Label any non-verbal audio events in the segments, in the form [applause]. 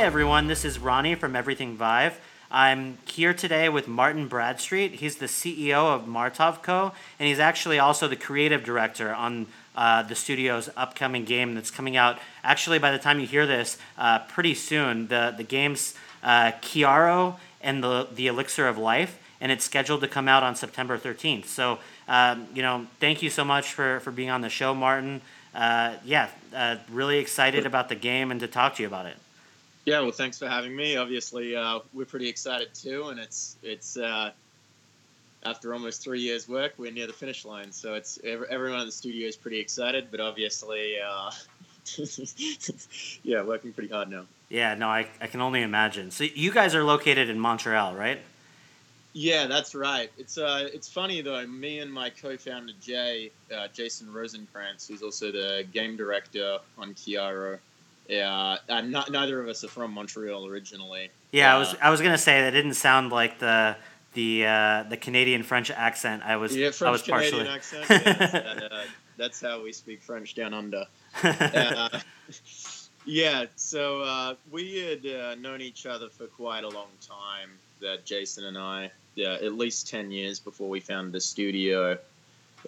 Hi, everyone. This is Ronnie from Everything Vive. I'm here today with Martin Bradstreet. He's the CEO of Martov Co., and he's actually also the creative director on uh, the studio's upcoming game that's coming out. Actually, by the time you hear this, uh, pretty soon. The the game's uh, Chiaro and the the Elixir of Life, and it's scheduled to come out on September 13th. So, um, you know, thank you so much for for being on the show, Martin. Uh, yeah, uh, really excited about the game and to talk to you about it. Yeah, well, thanks for having me. Obviously, uh, we're pretty excited too, and it's it's uh, after almost three years' work, we're near the finish line. So it's everyone at the studio is pretty excited, but obviously, uh, [laughs] yeah, working pretty hard now. Yeah, no, I, I can only imagine. So you guys are located in Montreal, right? Yeah, that's right. It's uh, it's funny though. Me and my co-founder Jay, uh, Jason Rosenkrantz, who's also the game director on Chiaro, yeah, uh, not, neither of us are from Montreal originally. Yeah, uh, I was I was gonna say that didn't sound like the the uh, the Canadian French accent. I was yeah, French I was Canadian partially... [laughs] accent. Yeah, that, uh, that's how we speak French down under. Uh, [laughs] yeah, so uh, we had known each other for quite a long time. That Jason and I, yeah, at least ten years before we founded the studio.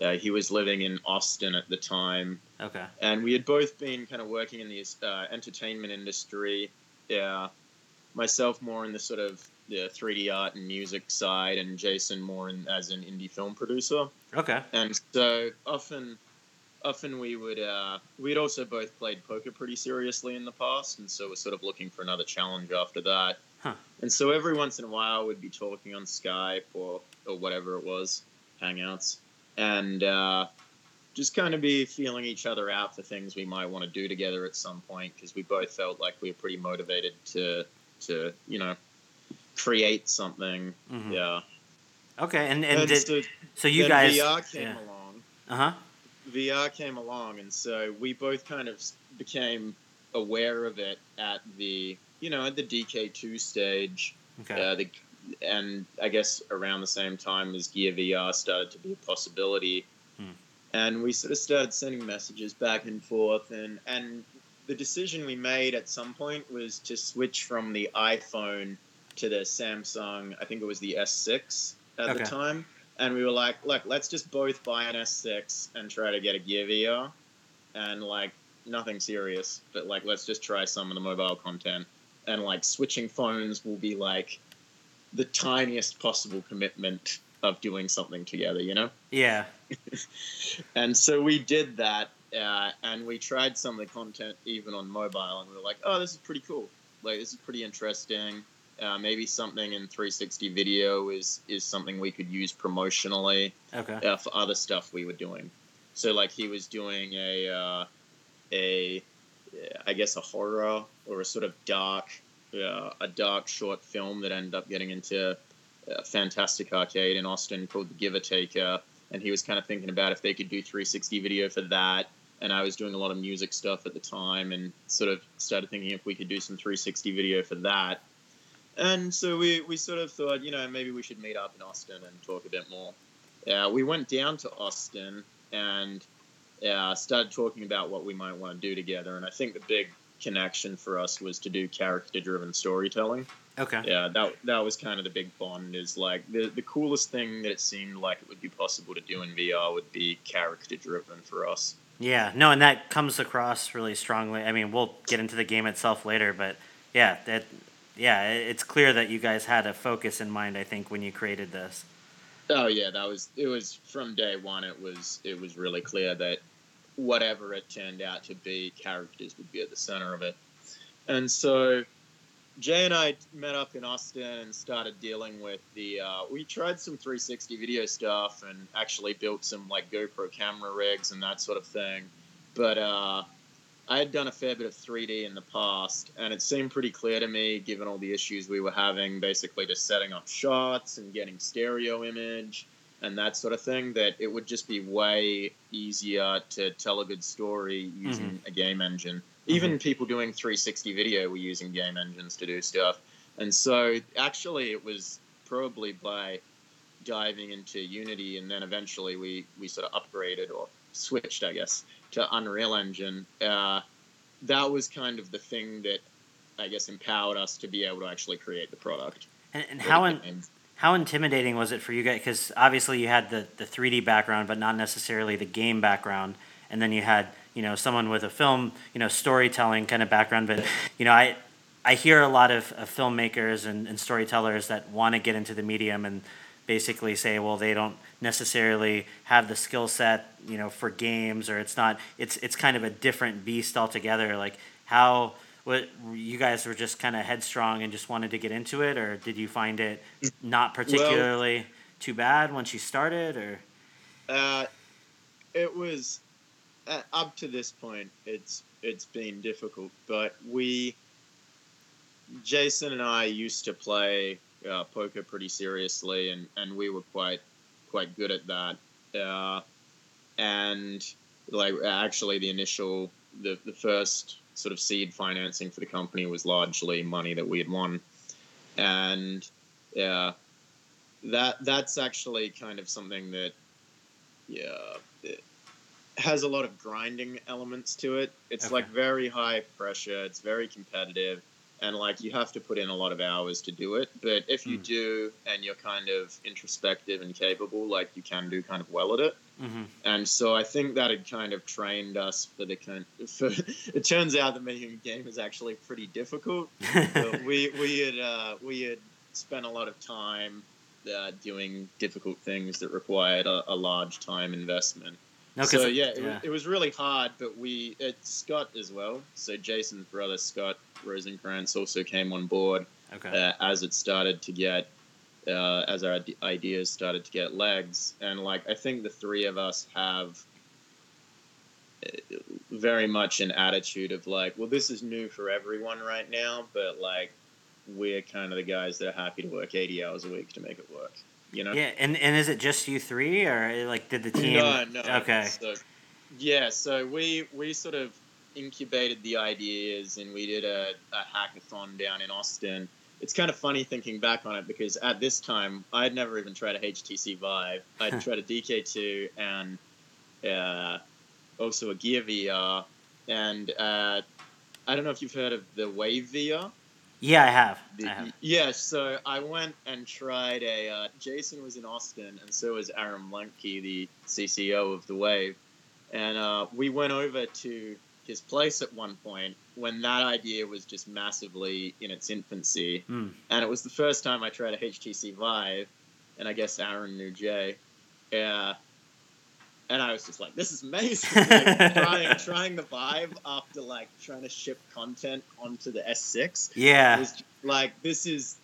Uh, he was living in Austin at the time. Okay. And we had both been kind of working in the uh, entertainment industry. Yeah. Myself more in the sort of the 3D art and music side, and Jason more in, as an indie film producer. Okay. And so often, often we would uh, we'd also both played poker pretty seriously in the past, and so we're sort of looking for another challenge after that. Huh. And so every once in a while, we'd be talking on Skype or or whatever it was, Hangouts and uh, just kind of be feeling each other out for things we might want to do together at some point because we both felt like we were pretty motivated to to you know create something. Mhm. Yeah. Okay, and and, And did, so so you guys VR came yeah. along. Uh huh. VR came along, and so we both kind of became aware of it at the you know at the DK2 stage. Okay. Uh, the, and I guess around the same time as Gear VR started to be a possibility, Hmm. and we sort of started sending messages back and forth, and and the decision we made at some point was to switch from the iPhone to the Samsung. I think it was the S6 at Okay. the time, and we were like, look, let's just both buy an S6 and try to get a Gear VR, and like nothing serious, but like let's just try some of the mobile content, and like switching phones will be like the tiniest possible commitment of doing something together, you know? Yeah. [laughs] And so we did that, uh, and we tried some of the content even on mobile, and we were like, oh, this is pretty cool. Like, this is pretty interesting. Uh, maybe something in 360 video is, is something we could use promotionally Okay. uh, for other stuff we were doing. So, like, he was doing a, uh, a, I guess, a horror or a sort of dark, uh, a dark short film that ended up getting into a fantastic arcade in Austin called The Giver Taker. And he was kind of thinking about if they could do 360 video for that. And I was doing a lot of music stuff at the time and sort of started thinking if we could do some 360 video for that. And so we, we sort of thought, you know, maybe we should meet up in Austin and talk a bit more. Uh, we went down to Austin and uh, started talking about what we might want to do together. And I think the big connection for us was to do character driven storytelling. Okay. Yeah, that, that was kind of the big bond is like the, the coolest thing that it seemed like it would be possible to do in VR would be character driven for us. Yeah. No, and that comes across really strongly. I mean, we'll get into the game itself later, but yeah, that yeah, it's clear that you guys had a focus in mind. I think when you created this. Oh yeah, that was it was from day one it was it was really clear that whatever it turned out to be, characters would be at the center of it. And so Jay and I met up in Austin and started dealing with the uh, we tried some 360 video stuff and actually built some like GoPro camera rigs and that sort of thing. But uh I had done a fair bit of 3D in the past, and it seemed pretty clear to me, given all the issues we were having, basically just setting up shots and getting stereo image and that sort of thing, that it would just be way easier to tell a good story using a game engine. Even people doing 360 video were using game engines to do stuff. And so, actually, it was probably by diving into Unity, and then eventually we, we sort of upgraded or switched, I guess, to Unreal Engine. Uh, that was kind of the thing that I guess, empowered us to be able to actually create the product. And, and how in, how intimidating was it for you guys? Because obviously you had the the three D background, but not necessarily the game background, and then you had you know someone with a film you know storytelling kind of background. But you know I I hear a lot of, of filmmakers and, and storytellers that want to get into the medium and basically say, well, they don't necessarily have the skill set, you know, for games, or it's not. It's it's kind of a different beast altogether. Like how what you guys were just kind of headstrong and just wanted to get into it, or did you find it not particularly well, too bad once you started, or? Uh, it was uh, up to this point. It's it's been difficult, but we Jason and I used to play uh, poker pretty seriously, and, and we were quite quite good at that. Uh, and like actually, the initial the the first sort of seed financing for the company was largely money that we had won, and yeah, that that's actually kind of something that yeah. has a lot of grinding elements to it. It's okay. like very high pressure. It's very competitive and like you have to put in a lot of hours to do it but if you mm. do and you're kind of introspective and capable like you can do kind of well at it mm-hmm. and so i think that had kind of trained us for the kind for [laughs] it turns out that making a game is actually pretty difficult [laughs] we we had uh, we had spent a lot of time uh, doing difficult things that required a, a large time investment no, so yeah, it, yeah. it, was really hard, but we it's Scott as well. So Jason's brother Scott Rosenkrantz also came on board okay. uh, as it started to get uh, as our ideas started to get legs, and like I think the three of us have uh, very much an attitude of like, well, this is new for everyone right now, but like we're kind of the guys that are happy to work eighty hours a week to make it work. You know? Yeah, and and is it just you three, or like did the team? No, no. Okay. So, yeah, so we we sort of incubated the ideas, and we did a, a hackathon down in Austin. It's kind of funny thinking back on it because at this time I had never even tried a HTC Vive. [laughs] I'd tried a DK2 and uh, also a Gear VR, and uh, I don't know if you've heard of the Wave VR. Yeah, I have. The, I have. Yeah, so I went and tried a. Uh, Jason was in Austin, and so was Aaron Lemke, the CCO of the Wave, and uh, we went over to his place at one point when that idea was just massively in its infancy, mm. and it was the first time I tried a HTC Vive, and I guess Aaron knew Jay. Yeah, and I was just like, "This is amazing!" [laughs] Like, trying trying the Vive after like trying to ship content onto the S6. Yeah, was like this is,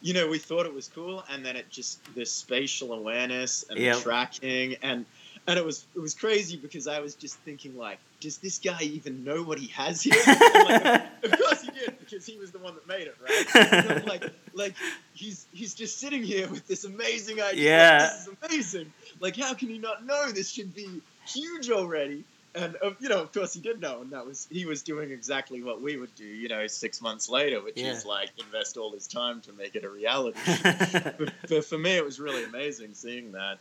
you know, we thought it was cool, and then it just the spatial awareness and yep. the tracking and and it was it was crazy because I was just thinking like, does this guy even know what he has here? like, of course he did because he was the one that made it, right? like like he's he's just sitting here with this amazing idea. Yeah, like, this is amazing. Like how can he not know this should be huge already? And uh, you know, of course, he did know, and that was he was doing exactly what we would do. You know, six months later, which yeah. is like invest all his time to make it a reality. [laughs] but, but for me, it was really amazing seeing that.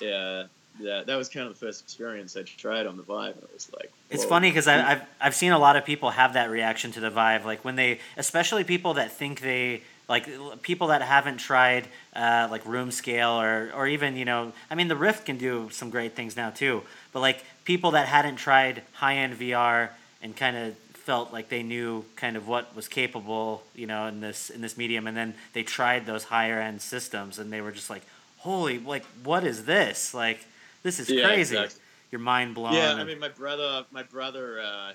Yeah, yeah, that was kind of the first experience I tried on the Vive, it was like. Whoa. It's funny because I've I've seen a lot of people have that reaction to the Vive, like when they, especially people that think they like people that haven't tried uh, like room scale or or even you know I mean the Rift can do some great things now too, but like people that hadn't tried high end VR and kind of felt like they knew kind of what was capable you know in this in this medium, and then they tried those higher end systems and they were just like holy like what is this like this is yeah, crazy. Exactly. Your mind blown. Yeah, I mean, my brother, my brother uh,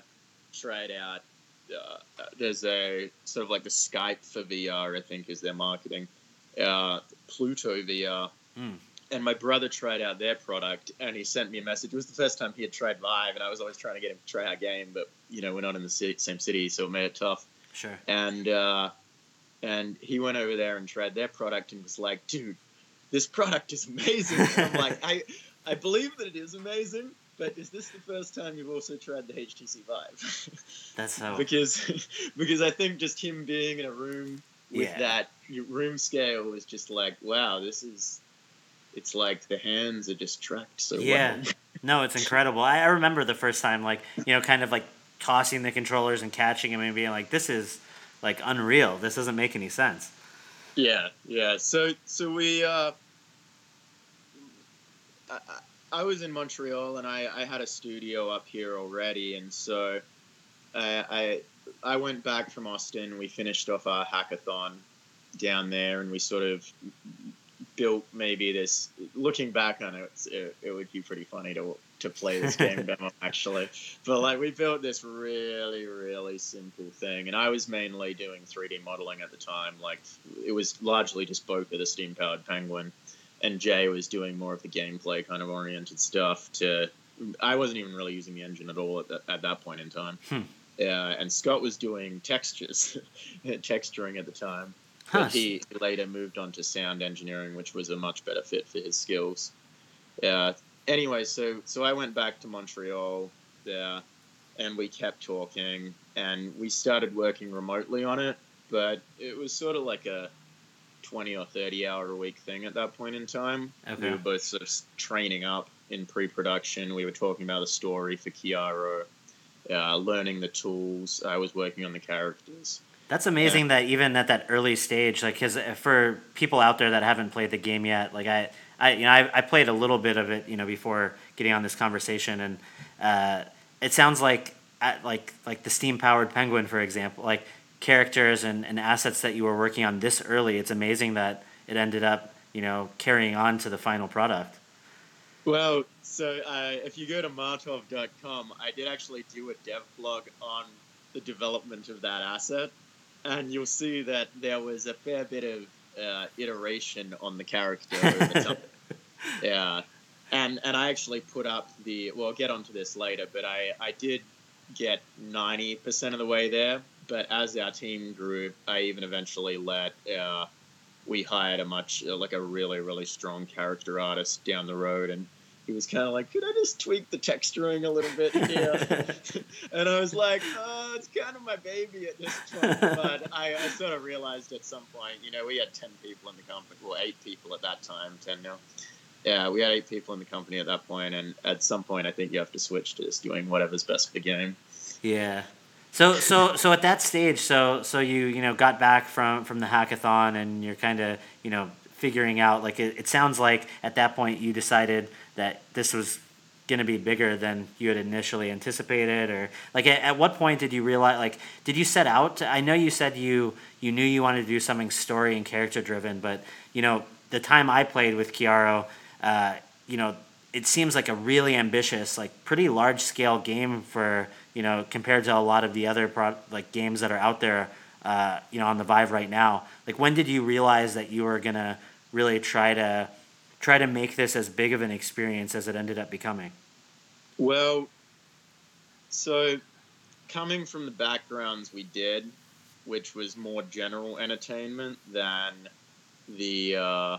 tried out. Uh, there's a sort of like the Skype for VR, I think, is their marketing. Uh, Pluto VR. Mm. And my brother tried out their product, and he sent me a message. It was the first time he had tried Vive, and I was always trying to get him to try our game, but you know we're not in the city, same city, so it made it tough. Sure. And uh, and he went over there and tried their product, and was like, "Dude, this product is amazing." I'm like, [laughs] I I believe that it is amazing, but is this the first time you've also tried the HTC Vive? [laughs] That's so. [laughs] because [laughs] because I think just him being in a room with yeah. that room scale was just like, wow, this is. It's like the hands are just tracked so well. yeah. well. no, it's incredible. I, I remember the first time, like you know, kind of like tossing the controllers and catching them and being like, this is like unreal. This doesn't make any sense. Yeah, yeah. So so we uh, I, I was in Montreal and I, I had a studio up here already, and so I, I I went back from Austin. We finished off our hackathon down there, and we sort of built maybe this. Looking back on it, it, it would be pretty funny to to play this game [laughs] demo actually. But like we built this really really simple thing, and I was mainly doing 3D modeling at the time. Like it was largely just of the steam powered penguin, and Jay was doing more of the gameplay kind of oriented stuff. To I wasn't even really using the engine at all at, the, at that point in time. Hmm. Uh, and Scott was doing textures, [laughs] texturing at the time. But he later moved on to sound engineering, which was a much better fit for his skills. Yeah. Anyway, so so I went back to Montreal there, and we kept talking, and we started working remotely on it. But it was sort of like a twenty or thirty hour a week thing at that point in time. We were both sort of training up in pre-production. We were talking about the story for Chiaro, uh, learning the tools. I was working on the characters. That's amazing that even at that early stage, like, because for people out there that haven't played the game yet, like I, I, you know, I, I played a little bit of it, you know, before getting on this conversation, and uh, it sounds like, at, like, like the steam powered penguin, for example, like characters and, and assets that you were working on this early. It's amazing that it ended up, you know, carrying on to the final product. Well, so uh, if you go to martov.com, I did actually do a dev blog on the development of that asset, and you'll see that there was a fair bit of uh, iteration on the character [laughs] yeah, and and I actually put up the. Well, I'll get onto this later, but I I did get ninety percent of the way there. But as our team grew, I even eventually let. Uh, we hired a much uh, like a really really strong character artist down the road and he was kind of like could i just tweak the texturing a little bit here [laughs] and i was like oh it's kind of my baby at this point but I, I sort of realized at some point you know we had 10 people in the company well 8 people at that time 10 now yeah we had 8 people in the company at that point and at some point i think you have to switch to just doing whatever's best for the game Yeah. So so so at that stage, so so you you know got back from from the hackathon and you're kind of you know figuring out like it, it sounds like at that point you decided that this was going to be bigger than you had initially anticipated or like at, at what point did you realize like did you set out to, i know you said you you knew you wanted to do something story and character driven but you know the time i played with Chiaro uh, you know it seems like a really ambitious like pretty large scale game for you know compared to a lot of the other pro- like games that are out there uh, you know on the vive right now like when did you realize that you were gonna really try to try to make this as big of an experience as it ended up becoming Well, so coming from the backgrounds we did, which was more general entertainment than the uh,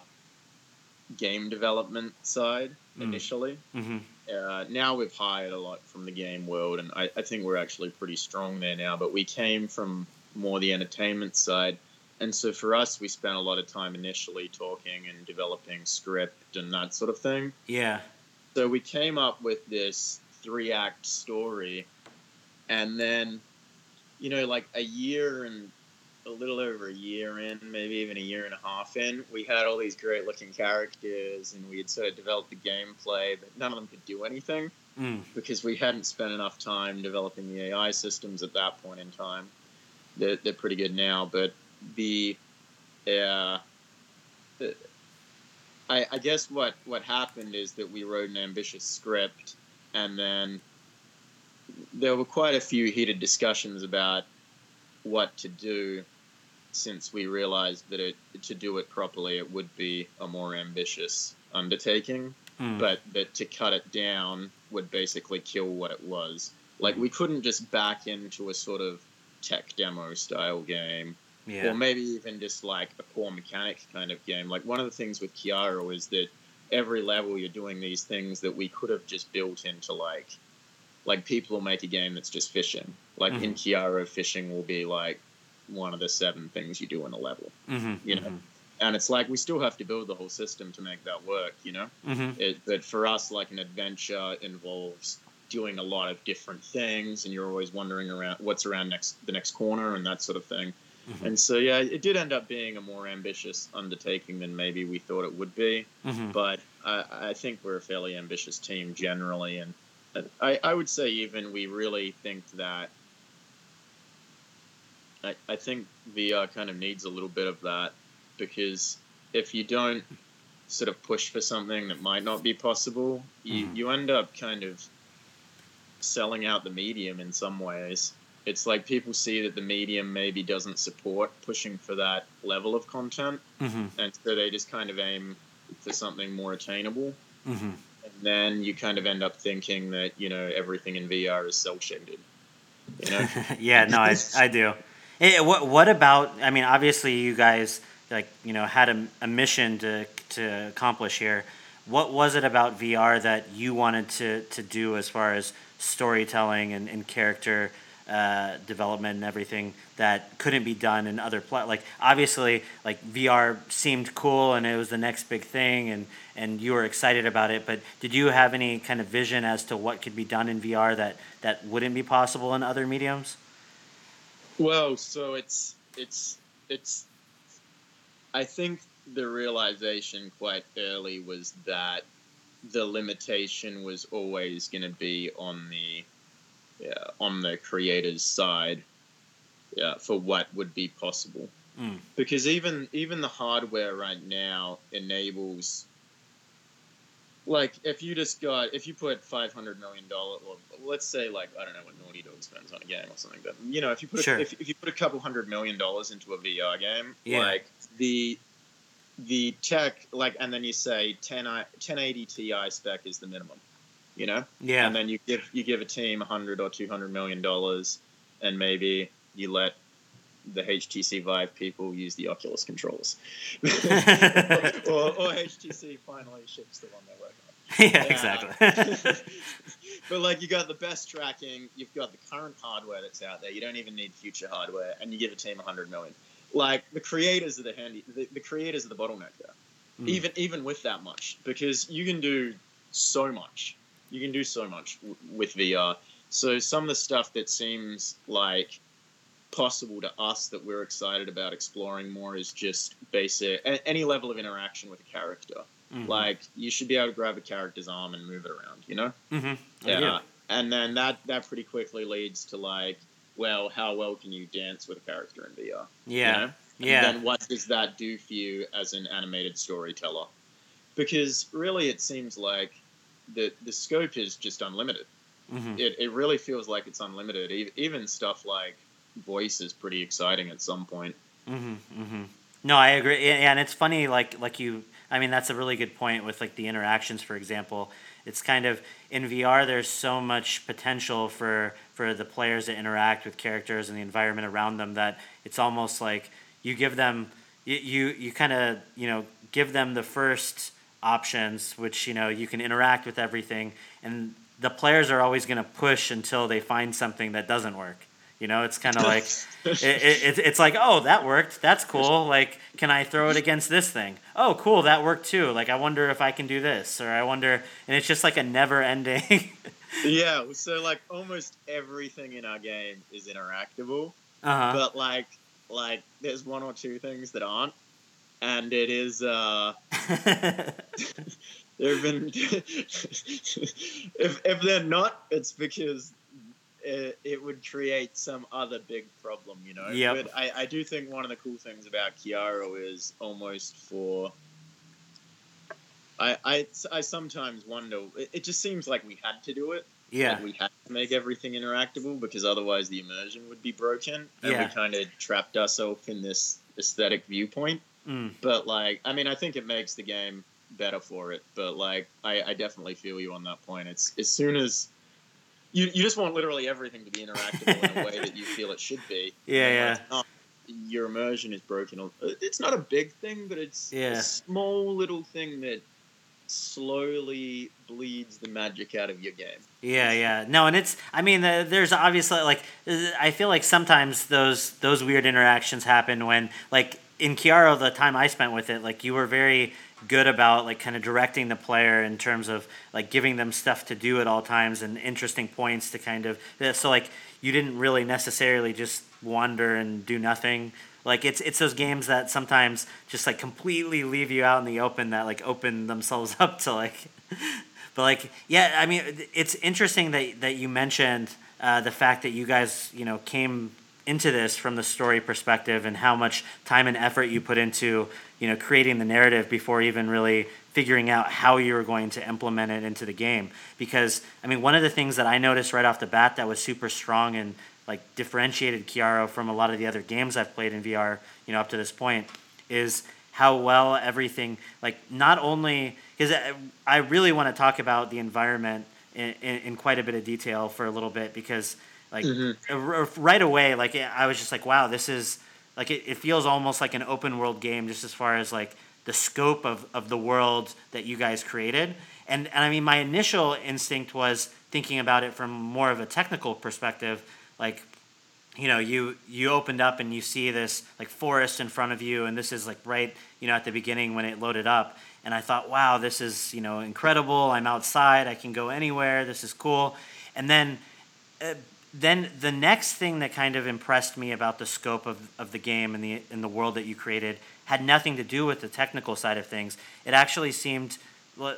game development side Mm. initially. mm-hmm. Uh, now we've hired a lot from the game world, and I, I think we're actually pretty strong there now. But we came from more the entertainment side, and so for us, we spent a lot of time initially talking and developing script and that sort of thing. yeah So we came up with this three act story, and then, you know, like a year and a little over a year in, maybe even a year and a half in, we had all these great looking characters, and we had sort of developed the gameplay, but none of them could do anything mm. because we hadn't spent enough time developing the AI systems at that point in time. They're, they're pretty good now, but the, uh, the I, I guess what, what happened is that we wrote an ambitious script, and then there were quite a few heated discussions about what to do since we realized that it, to do it properly it would be a more ambitious undertaking Mm. but that to cut it down would basically kill what it was. Like we couldn't just back into a sort of tech demo style game, yeah or maybe even just like a core mechanic kind of game. Like one of the things with Chiaro is that every level you're doing these things that we could have just built into like like people will make a game that's just fishing. Like in Chiaro, fishing will be like one of the seven things you do in a level. mm-hmm. you know. And it's like we still have to build the whole system to make that work, you know. Mm-hmm. It, but for us, like an adventure involves doing a lot of different things, and you're always wondering around what's around next the next corner and that sort of thing. Mm-hmm. And so, yeah, it did end up being a more ambitious undertaking than maybe we thought it would be. Mm-hmm. But I, I, think we're a fairly ambitious team generally. And I, I would say, even we really think that. I, I think VR kind of needs a little bit of that because if you don't sort of push for something that might not be possible, you, mm. you end up kind of selling out the medium in some ways. It's like people see that the medium maybe doesn't support pushing for that level of content, mm-hmm. and so they just kind of aim for something more attainable. Mm-hmm. Then you kind of end up thinking that you know everything in VR is cel shaded. You know? [laughs] yeah, no, I, I do. Hey, what what about? I mean, obviously, you guys like you know had a, a mission to to accomplish here. What was it about VR that you wanted to to do as far as storytelling and, and character uh, development and everything that couldn't be done in other pla- like obviously like VR seemed cool and it was the next big thing and and you were excited about it but did you have any kind of vision as to what could be done in VR that that wouldn't be possible in other mediums? Well, so it's it's it's I think the realization quite early was that the limitation was always going to be on the yeah, on the creator's side yeah, for what would be possible. Mm. Because even even the hardware right now enables like if you just got if you put five hundred million dollar or let's say like I don't know what Naughty Dog spends on a game or something, but you know if you put sure. a, if, if you put a couple hundred million dollars into a VR game, yeah. like the the tech like and then you say 10 1080 Ti spec is the minimum, you know? Yeah. And then you give you give a team 100 or 200 million dollars and maybe you let the HTC Vive people use the Oculus controllers. [laughs] or, or, HTC finally ships the one they're working on. [laughs] Yeah, exactly. [laughs] but like you got the best tracking, you've got the current hardware that's out there. You don't even need future hardware, and you give a team 100 million. Like the creators of the handy, the, the creators of the bottleneck there. Mm. Even even with that much, because you can do so much. You can do so much w- with VR. So some of the stuff that seems like possible to us that we're excited about exploring more is just basic any level of interaction with a character. Mm-hmm. Like you should be able to grab a character's arm and move it around, you know? Mm-hmm. Yeah. yeah. And then that that pretty quickly leads to like, well, how well can you dance with a character in VR? Yeah. You know? Yeah. And then what does that do for you as an animated storyteller? Because really, it seems like the the scope is just unlimited. Mm-hmm. It, it really feels like it's unlimited. Even stuff like voice is pretty exciting at some point. Mm-hmm, mm-hmm. No, I agree, and it's funny. Like like you, I mean, that's a really good point with like the interactions, for example. It's kind of in VR. There's so much potential for for the players to interact with characters and the environment around them that it's almost like you give them you you, you kind of you know give them the first options, which you know you can interact with everything, and the players are always going to push until they find something that doesn't work you know, it's kind of like [laughs] it, it, it's like, oh, that worked. That's cool. Like, can I throw it against this thing? Oh, cool, that worked too. Like, I wonder if I can do this, or I wonder, and it's just like a never-ending. [laughs] yeah. So like, almost everything in our game is interactable, uh-huh. but like, like there's one or two things that aren't, and it is. uh [laughs] [laughs] there have been [laughs] if if they're not, it's because it, it would create some other big problem, you know. Yeah. But I, I do think one of the cool things about Chiaro is almost for. I, I, I sometimes wonder. It, it just seems like we had to do it. Yeah. Like we had to make everything interactable because otherwise the immersion would be broken, and yeah. we kind of trapped ourselves in this aesthetic viewpoint. Mm. But like, I mean, I think it makes the game better for it. But like, I, I definitely feel you on that point. It's as soon as you, you just want literally everything to be interactable in a way that you feel it should be. [laughs] Yeah, yeah. Not, your immersion is broken. It's not a big thing, but it's yeah. a small little thing that slowly bleeds the magic out of your game. Yeah, yeah. No, and it's I mean there's obviously like I feel like sometimes those those weird interactions happen when like in Chiaro the time I spent with it like you were very good about like kind of directing the player in terms of like giving them stuff to do at all times and interesting points to kind of so like you didn't really necessarily just wander and do nothing. Like it's it's those games that sometimes just like completely leave you out in the open that like open themselves [laughs] up to like [laughs] but like yeah, I mean it's interesting that that you mentioned uh, the fact that you guys, you know, came into this from the story perspective and how much time and effort you put into, you know, creating the narrative before even really figuring out how you were going to implement it into the game. Because I mean, one of the things that I noticed right off the bat that was super strong and like differentiated Chiaro from a lot of the other games I've played in VR, you know, up to this point, is how well everything like not only because uh, I really want to talk about the environment in, in, in, quite a bit of detail for a little bit because like mm-hmm. right away like I was just like wow this is like it, it feels almost like an open world game just as far as like the scope of, of the world that you guys created. And and I mean my initial instinct was thinking about it from more of a technical perspective like you know you you opened up and you see this like forest in front of you and this is like right you know at the beginning when it loaded up. And i thought wow this is you know incredible. I'm outside. I can go anywhere. This is cool. And then uh, then the next thing that kind of impressed me about the scope of, of the game and the in the world that you created had nothing to do with the technical side of things it actually seemed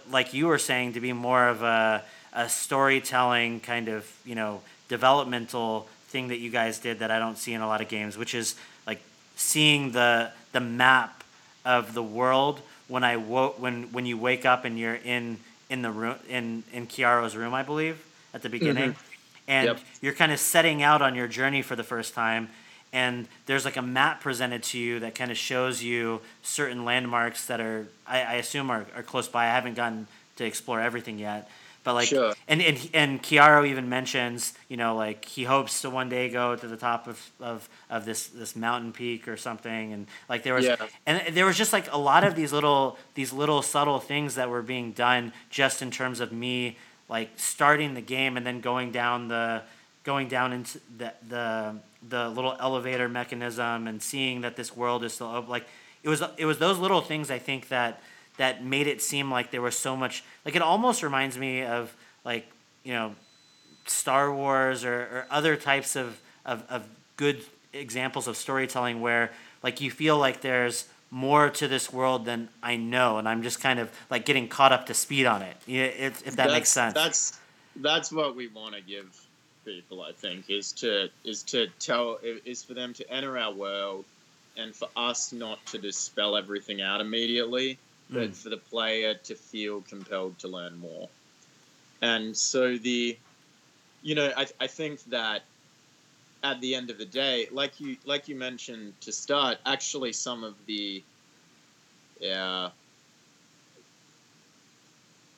like you were saying to be more of a, a storytelling kind of you know developmental thing that you guys did that I don't see in a lot of games, which is like seeing the the map of the world when I wo- when when you wake up and you're in in the room in in Chiaro's room, I believe, at the beginning. Mm-hmm. And yep. you're kind of setting out on your journey for the first time and there's like a map presented to you that kind of shows you certain landmarks that are I, I assume are, are close by. I haven't gotten to explore everything yet. But like, sure. and and and Chiaro even mentions, you know, like he hopes to one day go to the top of, of, of this this mountain peak or something, and like there was, yeah. and there was just like a lot of these little these little subtle things that were being done just in terms of me like starting the game and then going down the going down into the the the little elevator mechanism and seeing that this world is still open. Like it was it was those little things I think that that made it seem like there was so much like it almost reminds me of like you know Star Wars or, or other types of, of, of good examples of storytelling where like you feel like there's more to this world than I know, and I'm just kind of like getting caught up to speed on it. If, if that that's, makes sense. That's that's what we want to give people. I think is to is to tell is for them to enter our world, and for us not to dispel everything out immediately, but mm. for the player to feel compelled to learn more. And so the, you know, I, I think that at the end of the day, like you like you mentioned to start, actually some of the, yeah.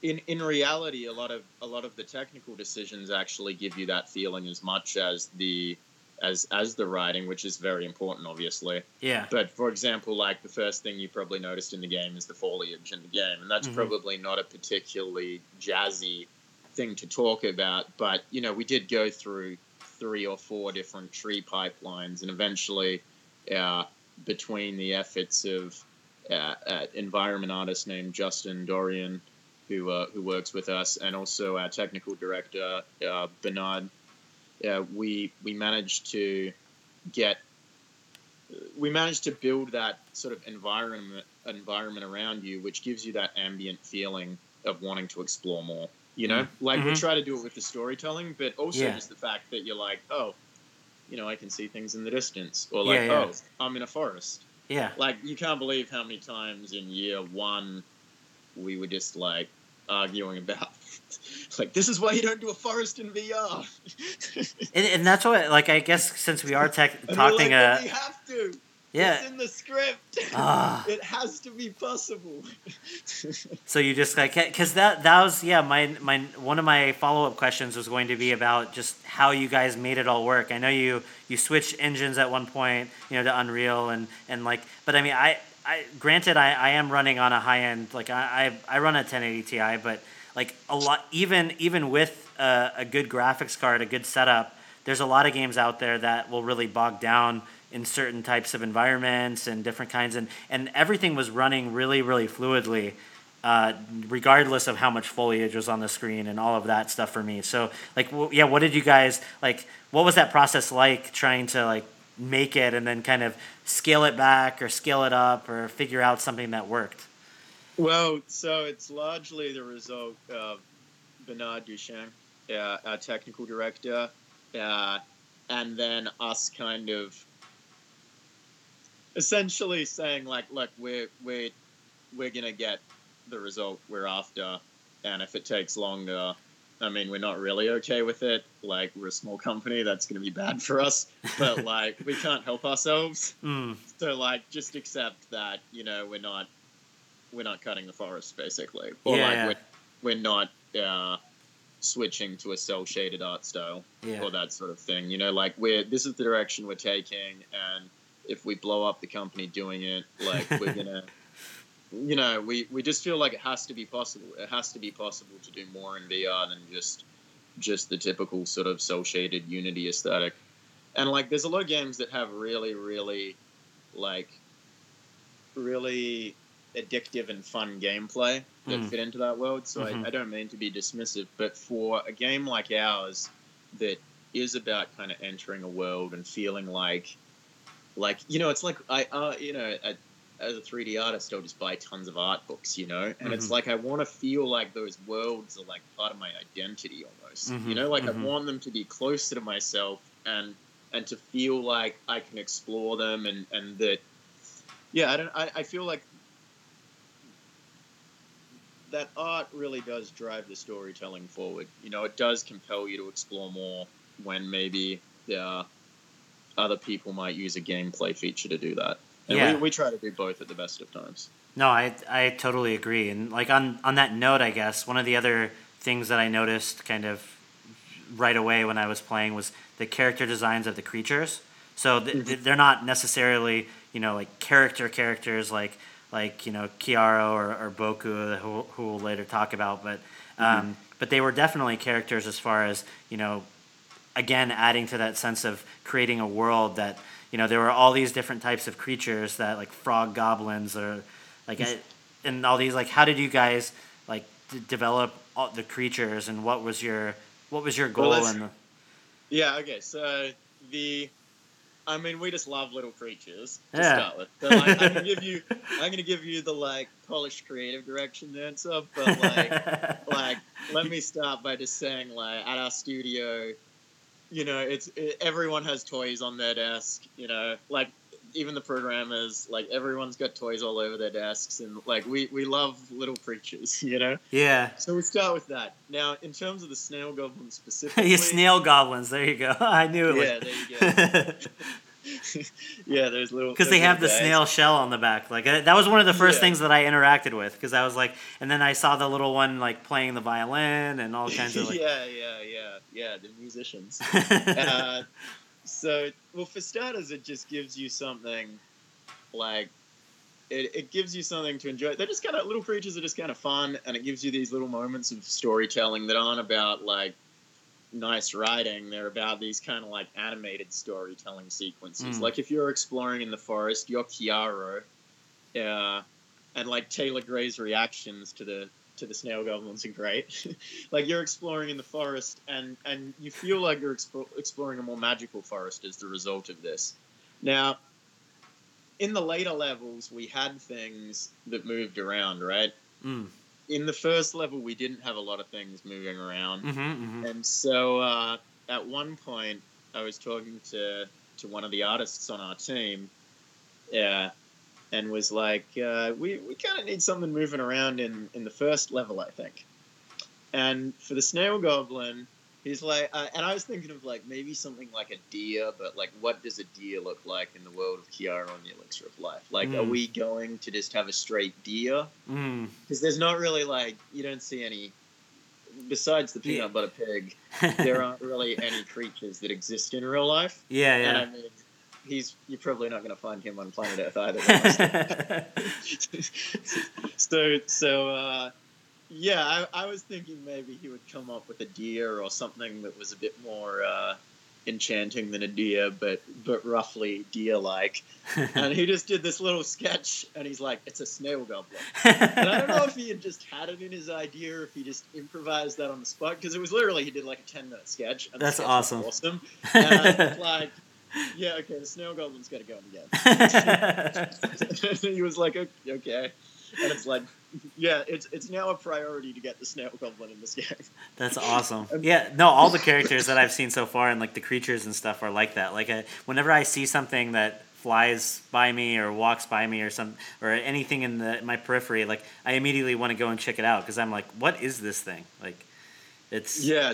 In, in reality, a lot of a lot of the technical decisions actually give you that feeling as much as the as as the writing, which is very important, obviously. Yeah. But for example, like the first thing you probably noticed in the game is the foliage in the game, and that's mm-hmm. probably not a particularly jazzy thing to talk about. But you know, we did go through three or four different tree pipelines, and eventually, uh, between the efforts of uh, an environment artist named Justin Dorian, who uh, who works with us, and also our technical director uh, Bernard uh, we we managed to get we managed to build that sort of environment environment around you, which gives you that ambient feeling of wanting to explore more. You know, mm-hmm. like we mm-hmm. try to do it with the storytelling, but also yeah. just the fact that you're like, oh, you know, I can see things in the distance, or like, yeah, yeah. oh, I'm in a forest. Yeah. Like you can't believe how many times in year one we were just like arguing about [laughs] like this is why you don't do a forest in VR. and, and that's what, like, I guess since we are [laughs] tech, talking, like, uh, we have to. Yeah, it's in the script. [laughs] Ah. it has to be possible. [laughs] so you just like, because that that was yeah, my my one of my follow up questions was going to be about just how you guys made it all work. I know you you switched engines at one point, you know, to Unreal and and like, but I mean, I I granted I, I am running on a high end like I, I I run a 1080 Ti, but like a lot even even with a, a, good graphics card a good setup there's a lot of games out there that will really bog down in certain types of environments and different kinds and and everything was running really really fluidly uh, regardless of how much foliage was on the screen and all of that stuff for me so like w- yeah what did you guys like what was that process like trying to like make it and then kind of scale it back or scale it up or figure out something that worked? Well, so it's largely the result of Bernard Duchesne, uh, our technical director, uh, and then us kind of essentially saying like, look, we're we're we're gonna get the result we're after, and if it takes longer, I mean, we're not really okay with it. Like, we're a small company, that's gonna be bad for us, but [laughs] like, we can't help ourselves. Mm. So like, just accept that you know we're not we're not cutting the forest basically, or Yeah. like we're, we're not. Uh, switching to a cel shaded art style Yeah. or that sort of thing. You know, like we're this is the direction we're taking, and if we blow up the company doing it, like we're [laughs] gonna, you know, we we just feel like it has to be possible. It has to be possible to do more in VR than just just the typical sort of cel shaded Unity aesthetic. And like, there's a lot of games that have really, really, like, really addictive and fun gameplay that Mm. fit into that world. So Mhm. I, I don't mean to be dismissive, but for a game like ours that is about kind of entering a world and feeling like, like you know, it's like I, uh, you know, I, as a 3D artist, I'll just buy tons of art books, you know, and it's Mhm. like I want to feel like those worlds are like part of my identity almost, Mhm, you know, like mhm. I want them to be closer to myself and and to feel like I can explore them and and that, yeah, I don't, I, I feel like that art really does drive the storytelling forward. You know, it does compel you to explore more when maybe uh, other people might use a gameplay feature to do that. And Yeah. we, we try to do both at the best of times. No, I I totally agree. And like on on that note, I guess one of the other things that I noticed kind of right away when I was playing was the character designs of the creatures. So th- th- they're not necessarily you know like character characters like like you know Chiaro or, or Boku who who we'll later talk about, but um, but they were definitely characters as far as you know again adding to that sense of creating a world that you know there were all these different types of creatures that like frog goblins or like mm. I, and all these like how did you guys like d- develop all the creatures and what was your what was your goal let's- and the, Yeah, okay. So the, I mean, we just love little creatures to Yeah. start with. So like, I'm gonna give you, [laughs] I'm gonna give you the like polished creative direction answer, but like, [laughs] like let me start by just saying like at our studio, you know, it's it, everyone has toys on their desk. You know, like even the programmers, like everyone's got toys all over their desks, and like we we love little creatures. [laughs] You know. yeah So we start with that. Now, in terms of the snail goblins [laughs] specifically, you snail goblins there you go [laughs] I knew it Yeah, there you go. [laughs] yeah, there's little because they have the guys. snail shell on the back. Like uh, that was one of the first Yeah. things that I interacted with because I was like, and then I saw the little one like playing the violin and all kinds of [laughs] like. yeah, yeah, yeah, yeah. The musicians. [laughs] uh, so, well, for starters, it just gives you something like it, it gives you something to enjoy. They're just kind of little creatures are just kind of fun, and it gives you these little moments of storytelling that aren't about like nice writing. They're about these kind of like animated storytelling sequences. Mm. Like if you're exploring in the forest, you're Chiaro, uh, and like Taylor Gray's reactions to the to the snail goblins are great. [laughs] like you're exploring in the forest, and and you feel like you're expo- exploring a more magical forest as the result of this. Now, in the later levels, we had things that moved around, right? mm. In the first level, we didn't have a lot of things moving around. hmm hmm And so uh, at one point, I was talking to, to one of the artists on our team, yeah, and was like, uh, we, we kind of need something moving around in, in the first level, I think. And for the snail goblin, he's like, uh, and I was thinking of like maybe something like a deer, but like, what does a deer look like in the world of Chiaro on the Elixir of Life? Like, are Mm. we going to just have a straight deer? Mm. Because there's not really like, you don't see any, besides the peanut Yeah. butter pig, [laughs] there aren't really any creatures that exist in real life. yeah, And I yeah. mean, he's you're probably not going to find him on planet Earth either. [laughs] [laughs] so so uh, yeah, I, I was thinking maybe he would come up with a deer or something that was a bit more uh, enchanting than a deer, but but roughly deer-like. [laughs] And he just did this little sketch, and he's like, "It's a snail goblin." [laughs] And I don't know if he had just had it in his idea or if he just improvised that on the spot because it was literally he did like a ten minute sketch. That's sketch awesome. Awesome. [laughs] And like, yeah, okay, the snail goblin's got to go again. he was like, okay, and it's like, yeah, it's it's now a priority to get the snail goblin in this game. That's awesome. [laughs] Yeah, no, all the characters that I've seen so far and like the creatures and stuff are like that. Like, a, whenever I see something that flies by me or walks by me or some or anything in the my periphery, like I immediately want to go and check it out because I'm like, what is this thing? Like, it's yeah.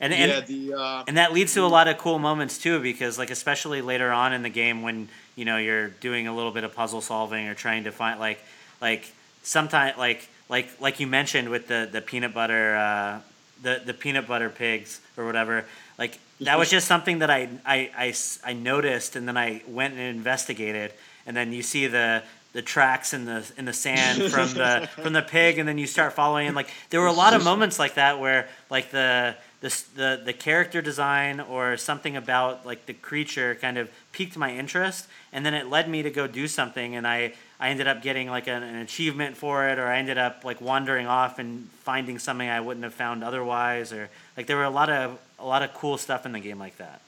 And, and, yeah, the, uh, and that leads to a lot of cool moments too because like especially later on in the game when you know you're doing a little bit of puzzle solving or trying to find like like sometimes like like like you mentioned with the the peanut butter uh, the the peanut butter pigs or whatever like that was just something that I, I, I, I noticed and then I went and investigated. And then you see the the tracks in the in the sand from the [laughs] from the pig and then you start following and like there were a lot of moments like that where like the the, the the character design or something about like the creature kind of piqued my interest and then it led me to go do something and I I ended up getting like an, an achievement for it or I ended up like wandering off and finding something I wouldn't have found otherwise or like there were a lot of a lot of cool stuff in the game like that.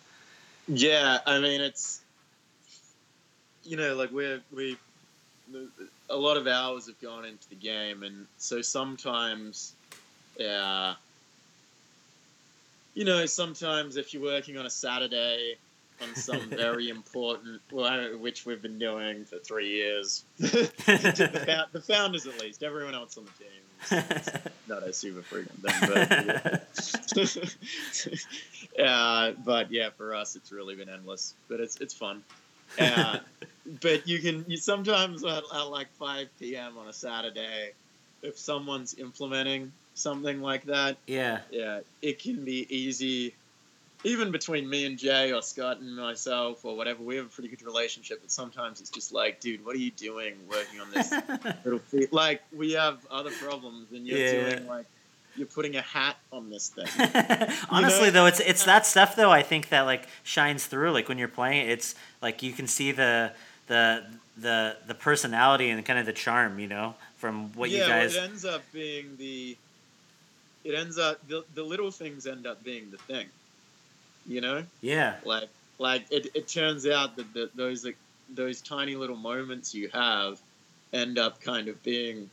Yeah, I mean it's you know like we're we a lot of hours have gone into the game, and so sometimes, yeah, you know, sometimes if you're working on a Saturday on some [laughs] very important, well, which we've been doing for three years, the, [laughs] [laughs] the, founders at least, everyone else on the team. not a super frequent thing, but yeah. uh, but yeah, for us, it's really been endless. But it's it's fun. Uh, but you can you sometimes at, at like 5 p.m. on a Saturday, if someone's implementing something like that, yeah, yeah, it can be easy. Even between me and Jay or Scott and myself or whatever, we have a pretty good relationship. But sometimes it's just like, dude, what are you doing working on this [laughs] little? Feat? Like we have other problems, and you're yeah. doing like you're putting a hat on this thing. [laughs] Honestly, know? though, it's it's that stuff though. I think that like shines through. Like when you're playing, it's like you can see the the the the personality and kind of the charm, you know, from what yeah, you guys. Yeah, it ends up being the. It ends up the the little things end up being the thing, you know. Yeah. Like like it, it turns out that the, those like, those tiny little moments you have end up kind of being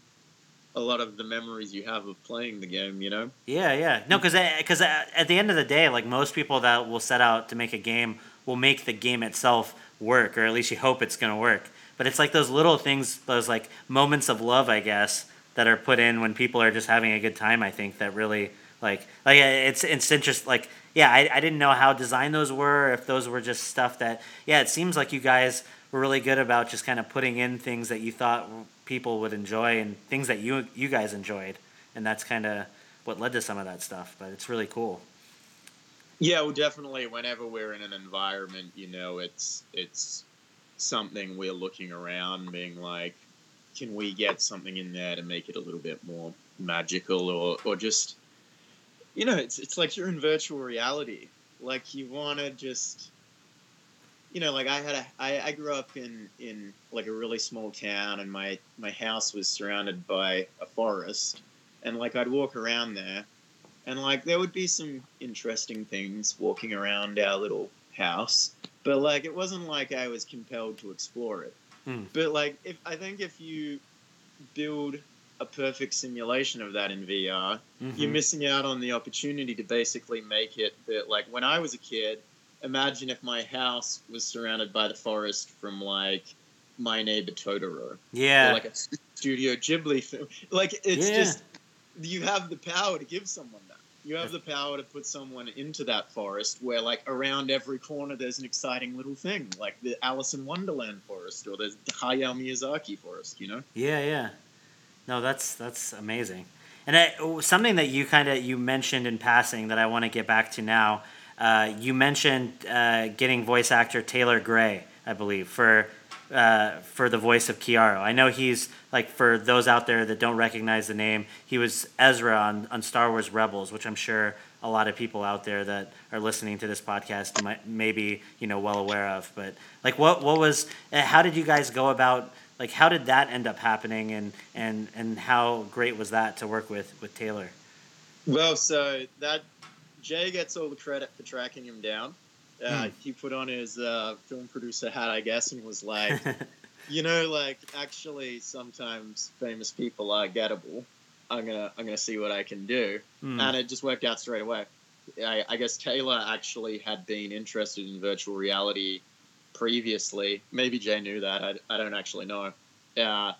a lot of the memories you have of playing the game, you know? Yeah, yeah. No, because because uh, uh, at the end of the day, like most people that will set out to make a game will make the game itself work, or at least you hope it's going to work. But it's like those little things, those like moments of love, I guess, that are put in when people are just having a good time. I think that really like like it's it's interesting. Like yeah, I, I didn't know how designed those were. If those were just stuff that yeah, it seems like you guys were really good about just kind of putting in things that you thought people would enjoy and things that you you guys enjoyed, and that's kind of what led to some of that stuff. But it's really cool. Yeah, well, definitely. Whenever we're in an environment, you know, it's it's something we're looking around, being like, can we get something in there to make it a little bit more magical, or or just, you know, it's it's like you're in virtual reality. Like you want to just, you know, like I had a I, I grew up in in like a really small town, and my my house was surrounded by a forest, and like I'd walk around there and like there would be some interesting things walking around our little house. But like it wasn't like i was compelled to explore it hmm. but like if i think if you build a perfect simulation of that in vr mm-hmm. you're missing out on the opportunity to basically make it that like when i was a kid imagine if my house was surrounded by the forest from like my neighbor totoro yeah or like a studio ghibli film like it's yeah. just you have the power to give someone that you have the power to put someone into that forest where, like, around every corner there's an exciting little thing, like the Alice in Wonderland forest or the Hayao Miyazaki forest. You know? Yeah, yeah. No, that's that's amazing. And I, something that you kind of you mentioned in passing that I want to get back to now. Uh, you mentioned uh, getting voice actor Taylor Gray, I believe, for uh, for the voice of Chiaro. I know he's like for those out there that don't recognize the name, he was Ezra on, on Star Wars Rebels, which I'm sure a lot of people out there that are listening to this podcast might maybe you know well aware of. But like, what what was uh, how did you guys go about? Like, how did that end up happening, and and and how great was that to work with with Taylor? Well, so that Jay gets all the credit for tracking him down Uh, Hmm. He put on his uh, film producer hat, I guess, and was like, [laughs] you know, like actually, sometimes famous people are gettable. I'm gonna I'm gonna see what I can do, Hmm. and it just worked out straight away. I, I guess Taylor actually had been interested in virtual reality previously. Maybe Jay knew that. I, I don't actually know. Uh,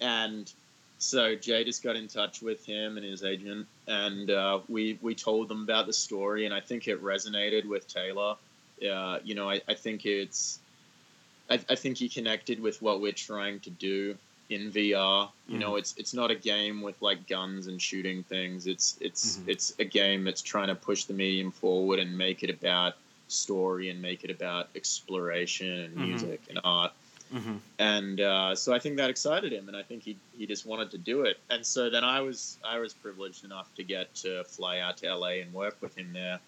and so Jay just got in touch with him and his agent, and uh, we we told them about the story, and I think it resonated with Taylor. Uh, you know, I, I think it's, I, I think he connected with what we're trying to do in VR. You know, it's it's not a game with like guns and shooting things. It's it's Mhm. it's a game that's trying to push the medium forward and make it about story and make it about exploration and Mhm. music and art hmm and uh, so I think that excited him, and I think he he just wanted to do it. And so then I was I was privileged enough to get to fly out to LA and work with him there,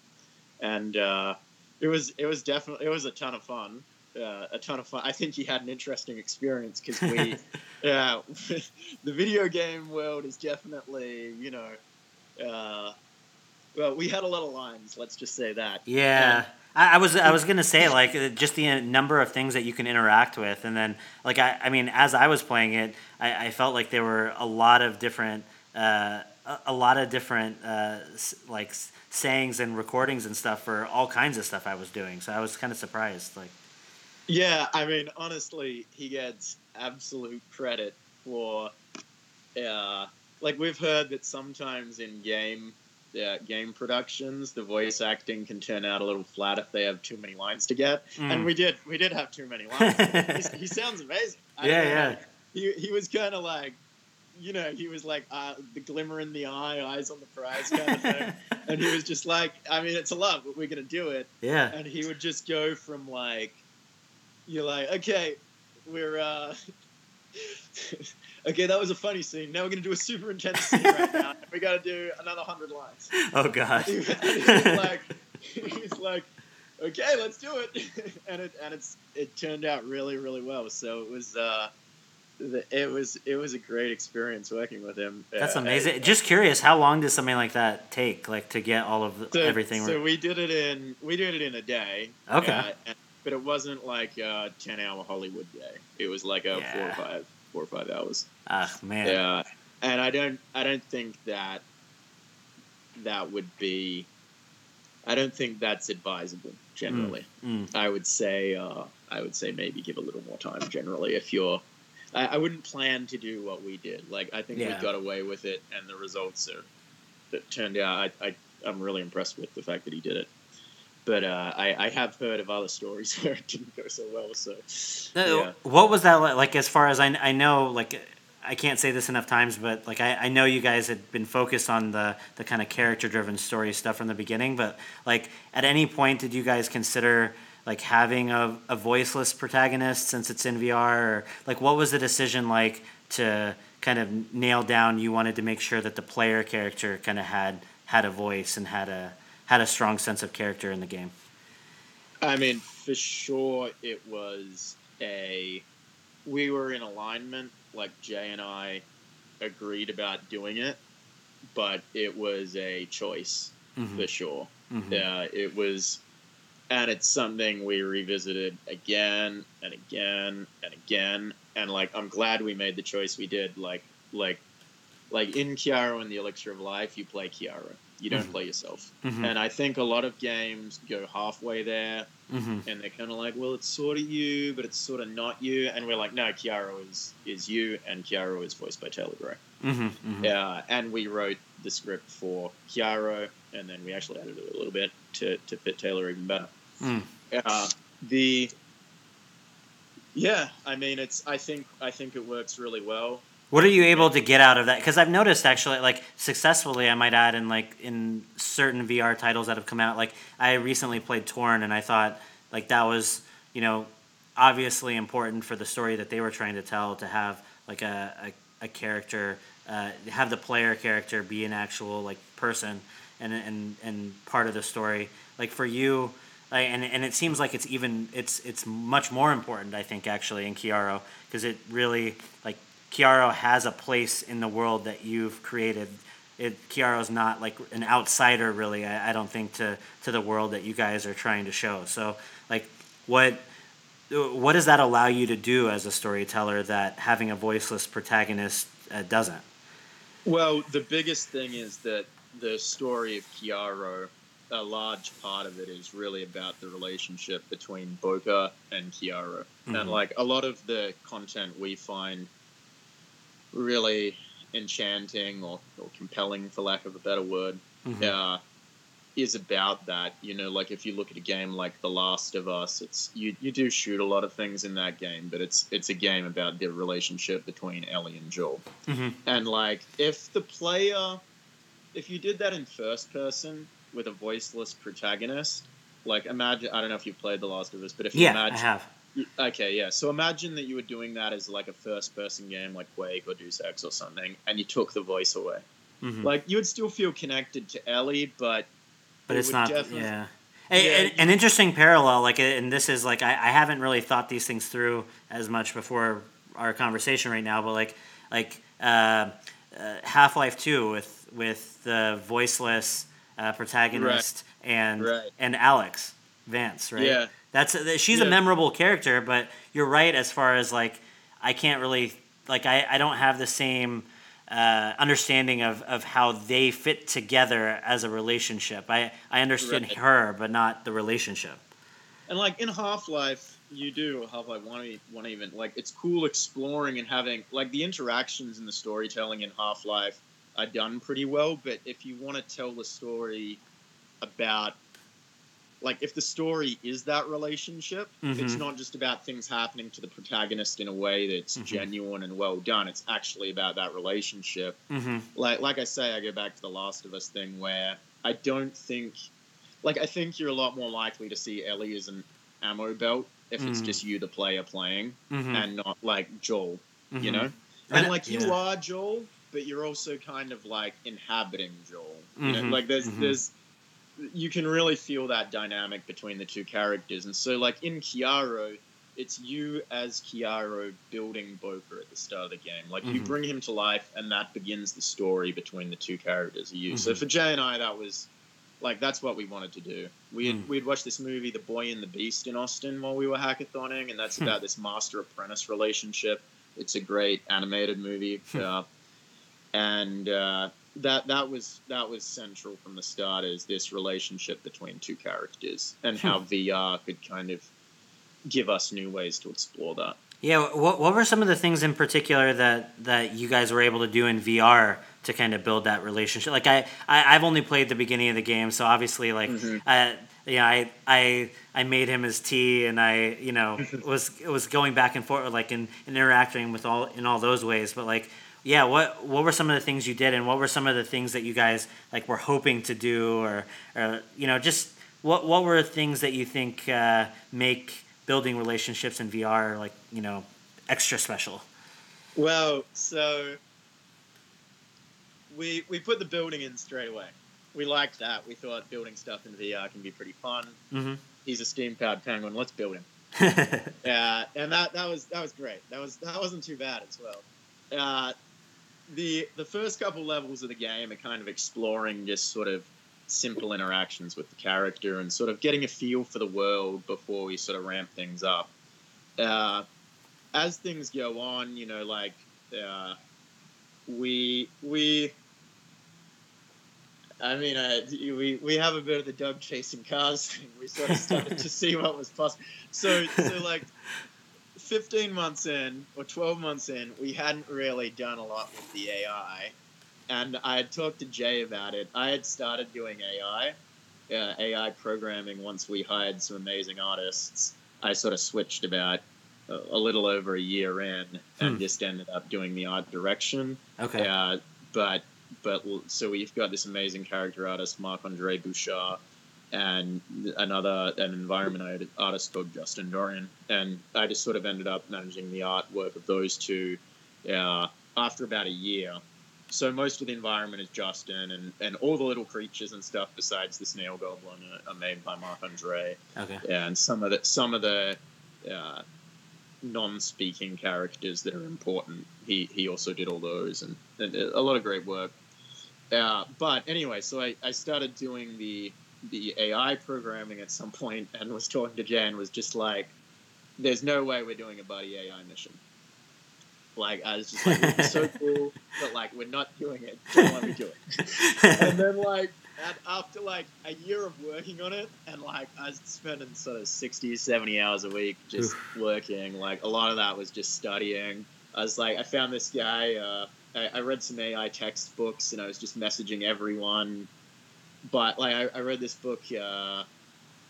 and uh, it was it was definitely it was a ton of fun. Uh, a ton of fun. I think he had an interesting experience because we, yeah, [laughs] [laughs] the video game world is definitely you know, uh, well, we had a lot of lines. Let's just say that. Yeah. I, I was I was gonna say like uh, just the uh, number of things that you can interact with, and then like I, I mean as I was playing it, I, I felt like there were a lot of different uh, a, a lot of different uh, like sayings and recordings and stuff for all kinds of stuff I was doing. So I was kind of surprised. Like Yeah, I mean, honestly, he gets absolute credit for, uh, like we've heard that sometimes in game, uh, game productions, the voice acting can turn out a little flat if they have too many lines to get, and mm. we did, we did have too many lines. He's- he sounds amazing. I [laughs] Yeah, know. yeah. He he was kind of like, you know, he was like uh, the glimmer in the eye, eyes on the prize kind of thing, [laughs] and he was just like, I mean, it's a lot, but we're gonna do it. Yeah. and he would just go from like you're like okay we're uh [laughs] okay that was a funny scene. Now we're gonna do a super intense scene right now. [laughs] We gotta do another hundred lines. Oh god. he, he like he's like okay let's do it. And it and it's it turned out really really well. So it was uh it was it was a great experience working with him That's Uh, amazing. Just curious, how long does something like that take? Like to get all of the, So, everything. So we did it in we did it in a day. Okay. uh, and- but it wasn't like a ten hour Hollywood day. It was like a four or five four or five hours. ah man. Yeah. And I don't I don't think that that would be I don't think that's advisable generally. Mm. I would say uh, I would say maybe give a little more time generally if you're I, I wouldn't plan to do what we did. Like I think Yeah. we got away with it and the results are that turned out I, I I'm really impressed with the fact that he did it. But uh, I, I have heard of other stories [laughs] where it didn't go so well. So Uh, yeah. What was that like? Like as far as I, I know, like I can't say this enough times, but like I, I know you guys had been focused on the the kind of character driven story stuff from the beginning. But like at any point, did you guys consider like having a, a voiceless protagonist since it's in VR? Or like what was the decision like to kind of nail down? You wanted to make sure that the player character kind of had had a voice and had a had a strong sense of character in the game. I mean, for sure, it was a. We were in alignment, like Jay and I agreed about doing it, but it was a choice Mhm. for sure. Yeah, it was, and it's something we revisited again and again and again. And like, I'm glad we made the choice we did. Like, like, like in Chiaro and the Elixir of Life, you play Chiaro. You don't Mhm. play yourself. Mhm. And I think a lot of games go halfway there, Mhm. and they're kind of like, well, it's sort of you, but it's sort of not you. And we're like, no, Chiaro is is you, and Chiaro is voiced by Taylor Gray. Mhm. Mhm. Yeah, and we wrote the script for Chiaro, and then we actually added it a little bit to, to fit Taylor even better. Mm. Uh, the yeah, I mean, it's I think I think it works really well. What are you able to get out of that? Because I've noticed actually, like successfully, I might add in like in certain VR titles that have come out. Like I recently played Torn, and I thought like that was you know obviously important for the story that they were trying to tell to have like a a, a character, uh, have the player character be an actual like person and and and part of the story. Like for you, and and it seems like it's even it's it's much more important. I think actually in Chiaro because it really like Chiaro has a place in the world that you've created it Chiaro's not like an outsider really. I, I don't think to to the world that you guys are trying to show. So like what what does that allow you to do as a storyteller that having a voiceless protagonist uh, doesn't? Well, the biggest thing is that the story of Chiaro, a large part of it is really about the relationship between Boca and Chiaro. Mm-hmm. And like a lot of the content we find really enchanting or, or compelling, for lack of a better word, mm-hmm. uh, is about that. You know, like if you look at a game like The Last of Us, it's you you do shoot a lot of things in that game, but it's it's a game about the relationship between Ellie and Joel. Mm-hmm. And like if the player, if you did that in first person with a voiceless protagonist, like imagine I don't know if you've played The Last of Us, but if you yeah, imagine, I have. Okay, yeah. So imagine that you were doing that as like a first person game like Quake or Deus Ex or something, and you took the voice away. Mm-hmm. Like you would still feel connected to Ellie, but but it's not. Yeah. yeah. an interesting parallel, like, and this is like I, I haven't really thought these things through as much before our conversation right now, but like, like uh, uh, Half Life Two with with the voiceless uh, protagonist right. and right. and Alyx Vance, right? Yeah, that's she's yeah. a memorable character, but you're right as far as like I can't really like I, I don't have the same uh, understanding of, of how they fit together as a relationship. I, I understood right. her, but not the relationship. And like in Half Life, you do Half Life one, one even like it's cool exploring and having like the interactions and the storytelling in Half Life are done pretty well. But if you want to tell the story about like if the story is that relationship mm-hmm. it's not just about things happening to the protagonist in a way that's mm-hmm. genuine and well done it's actually about that relationship mm-hmm. like like i say i go back to the last of us thing where i don't think like i think you're a lot more likely to see ellie as an ammo belt if it's mm. just you the player playing mm-hmm. and not like joel you mm-hmm. know and like you yeah. are joel but you're also kind of like inhabiting joel you know mm-hmm. like there's there's you can really feel that dynamic between the two characters. And so, like in Chiaro, it's you as Chiaro building Boca at the start of the game. Like mm-hmm. you bring him to life, and that begins the story between the two characters you. Mm-hmm. So for Jay and I, that was like that's what we wanted to do. We had, mm. we'd watched this movie, The Boy and the Beast, in Austin while we were hackathoning, and that's hmm. about this master apprentice relationship. It's a great animated movie, uh, and uh, that that was that was central from the start is this relationship between two characters and how hmm. VR could kind of give us new ways to explore that. Yeah, what what were some of the things in particular that that you guys were able to do in VR to kind of build that relationship? Like I, I have only played the beginning of the game, so obviously like mm-hmm. uh, you know, I I I made him his tea, and I you know [laughs] was was going back and forth like in, in interacting with all in all those ways. But like yeah, what what were some of the things you did, and what were some of the things that you guys like were hoping to do, or, or you know, just what what were things that you think uh, make building relationships in VR like you know extra special? Well, so we we put the building in straight away. We liked that. We thought building stuff in VR can be pretty fun. Mm-hmm. He's a steam powered penguin. Let's build him. [laughs] yeah, and that that was that was great. That was that wasn't too bad as well. Uh, the the first couple levels of the game are kind of exploring just sort of simple interactions with the character and sort of getting a feel for the world before we sort of ramp things up. Uh, as things go on, you know, like uh, we we. I mean, uh, we we have a bit of the dog chasing cars thing. We sort of started to [laughs] see what was possible. So so like 15 months in or 12 months in, we hadn't really done a lot with the AI. And I had talked to Jay about it. I had started doing AI, uh, AI programming once we hired some amazing artists. I sort of switched about a, a little over a year in and hmm. just ended up doing the art direction. Okay. Uh, but but so we've got this amazing character artist, Marc Andre Bouchard, and another an environment artist called Justin Dorian, and I just sort of ended up managing the artwork of those two uh, after about a year. So most of the environment is Justin, and, and all the little creatures and stuff besides the snail goblin are, are made by Marc Andre. Okay. And some of the some of the uh, non-speaking characters that are important, he he also did all those, and, and a lot of great work. Uh, but anyway, so I, I started doing the the AI programming at some point and was talking to Jay and was just like, "There's no way we're doing a buddy AI mission." Like I was just like, "It'd so [laughs] cool," but like we're not doing it. Don't let me do it. and then like and after like a year of working on it and like i was spending sort of 60 70 hours a week just working like a lot of that was just studying i was like i found this guy uh, I, I, read some ai textbooks and i was just messaging everyone but like i, I read this book uh,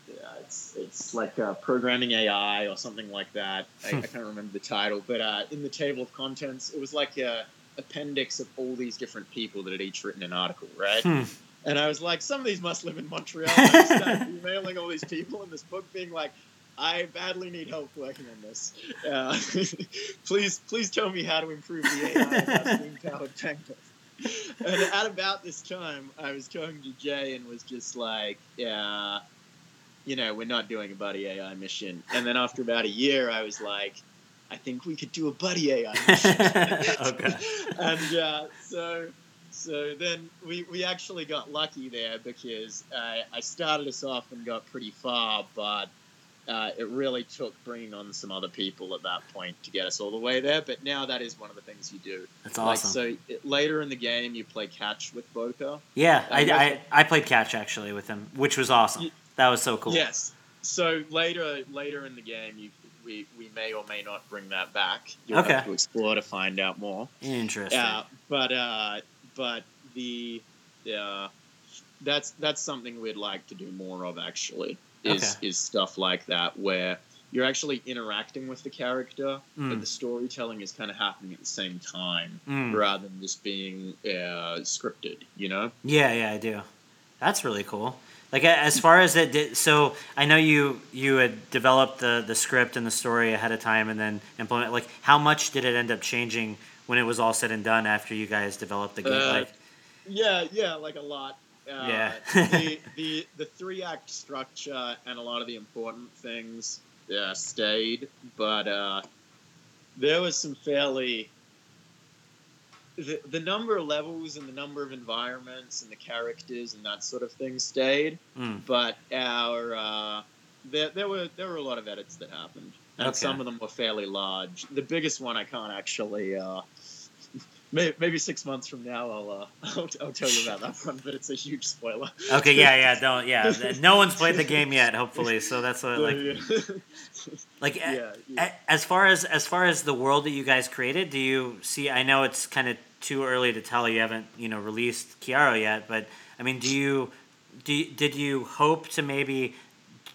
yeah, it's it's like uh, programming AI or something like that. I, I can't remember the title, but uh, in the table of contents, it was like a appendix of all these different people that had each written an article, right? Hmm. And I was like, some of these must live in Montreal. I started [laughs] emailing all these people in this book, being like, I badly need help working on this. Uh, [laughs] please, please tell me how to improve the AI powered tanker. [laughs] And at about this time, I was talking to Jay and was just like, yeah, you know, we're not doing a buddy AI mission. And then after about a year, I was like, I think we could do a buddy AI [laughs] mission. okay. [laughs] and uh, so so then we, we actually got lucky there because uh, I started us off and got pretty far, but uh, it really took bringing on some other people at that point to get us all the way there. But now that is one of the things you do. That's awesome. Like, so it, later in the game, you play catch with Boka. Yeah, I, I, I, played catch actually with him, which was awesome. You, that was so cool. Yes. So later later in the game, you we, we may or may not bring that back. You'll okay. have to explore to find out more. Interesting. Uh, but uh, but the uh, that's that's something we'd like to do more of actually is okay. is stuff like that where you're actually interacting with the character, mm. but the storytelling is kind of happening at the same time mm. rather than just being uh, scripted. You know? Yeah, yeah, I do. That's really cool. Like as far as it did, so I know you you had developed the the script and the story ahead of time, and then implement. Like, how much did it end up changing when it was all said and done after you guys developed the game? Uh, like, yeah, yeah, like a lot. Uh, yeah. [laughs] the, the the three act structure and a lot of the important things uh, stayed, but uh, there was some fairly the, the number of levels and the number of environments and the characters and that sort of thing stayed, mm. but our uh, there, there were there were a lot of edits that happened, and okay. some of them were fairly large. The biggest one I can't actually uh, maybe six months from now I'll, uh, [laughs] I'll, I'll tell you about that one, but it's a huge spoiler. Okay, yeah, yeah, don't, yeah. [laughs] No one's played the game yet, hopefully, so that's what, like, like yeah, yeah. [laughs] as far as as far as the world that you guys created, do you see? I know it's kind of too early to tell. You haven't, you know, released Chiaro yet, but I mean, do you, do did you hope to maybe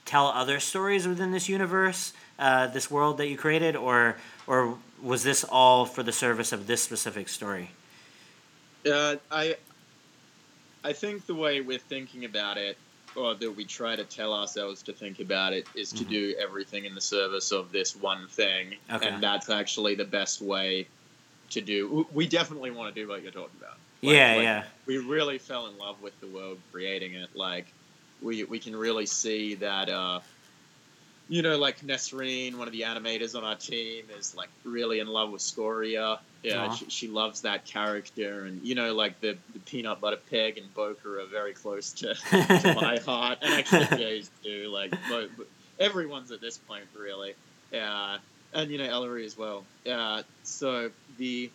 tell other stories within this universe, uh, this world that you created, or or was this all for the service of this specific story? Uh, I I think the way we're thinking about it, or that we try to tell ourselves to think about it, is to mm-hmm. do everything in the service of this one thing, okay. and that's actually the best way to do. We definitely want to do what you're talking about. Like, yeah, like yeah. We really fell in love with the world creating it. Like we we can really see that. Uh, you know, like Nesreen, one of the animators on our team, is like really in love with Scoria. Yeah, she, she, loves that character, and you know, like the, the peanut butter pig and Boka are very close to, [laughs] to my heart, and actually Jay's too. Like, everyone's at this point really. Yeah, and you know Ellery as well. Yeah, so the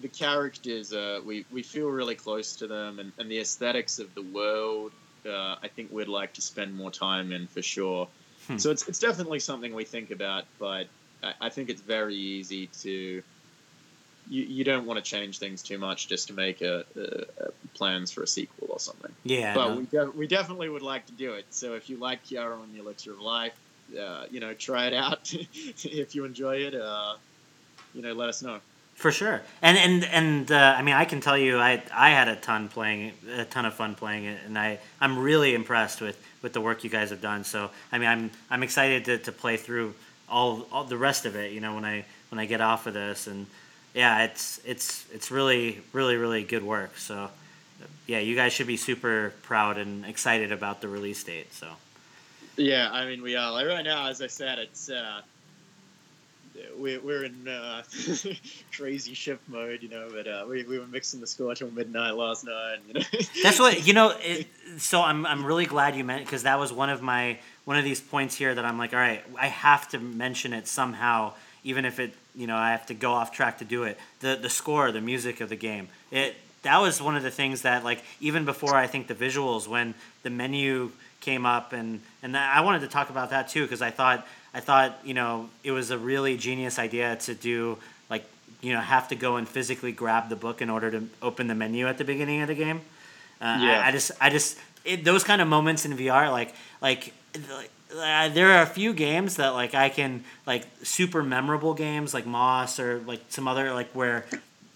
the characters, uh, we we feel really close to them, and, and the aesthetics of the world. Uh, I think we'd like to spend more time in for sure. Hmm. So it's it's definitely something we think about, but I, I think it's very easy to. You, you don't want to change things too much just to make a, a, a plans for a sequel or something. Yeah, but no. we de- we definitely would like to do it. So if you like Chiaro and the Elixir of Life, uh, you know, try it out. [laughs] if you enjoy it, uh, you know, let us know. For sure, and and and uh, I mean, I can tell you, I I had a ton playing, a ton of fun playing it, and I I'm really impressed with with the work you guys have done. So I mean, I'm I'm excited to, to play through all all the rest of it. You know, when I when I get off of this, and yeah, it's it's it's really really really good work. So yeah, you guys should be super proud and excited about the release date. So yeah, I mean, we are like right now, as I said, it's. Uh, we're, we're in uh, [laughs] crazy shift mode, you know. But uh, we, we were mixing the score till midnight last night. You know? [laughs] That's what you know. It, so I'm I'm really glad you meant because that was one of my one of these points here that I'm like, all right, I have to mention it somehow, even if it you know I have to go off track to do it. The the score, the music of the game, it that was one of the things that like even before I think the visuals when the menu came up and and I wanted to talk about that too because I thought I thought you know it was a really genius idea to do like you know have to go and physically grab the book in order to open the menu at the beginning of the game. Uh, yeah. I, I, just I just it, those kind of moments in VR like like. Uh, there are a few games that like I can like super memorable games like Moss or like some other like where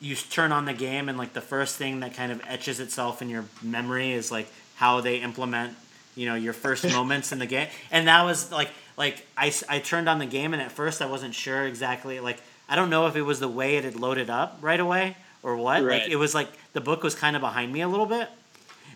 you turn on the game and like the first thing that kind of etches itself in your memory is like how they implement you know your first [laughs] moments in the game and that was like like I, I turned on the game and at first i wasn't sure exactly like i don't know if it was the way it had loaded up right away or what. Right. like it was like the book was kind of behind me a little bit.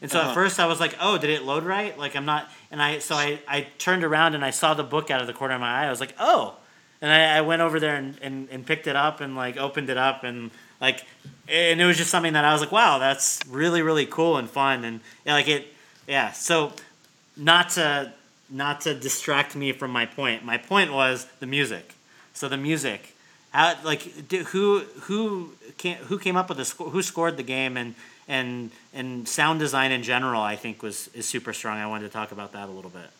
And so uh-huh. at first i was like oh did it load right? Like i'm not and i so i, I turned around and i saw the book out of the corner of my eye. I was like oh. And i, I went over there and, and, and picked it up and like opened it up and like and it was just something that i was like wow that's really really cool and fun. And yeah, like it yeah so not to not to distract me from my point. My point was the music. So the music, how like who who came who came up with the score? Who scored the game and and and sound design in general? I think was is super strong. I wanted to talk about that a little bit.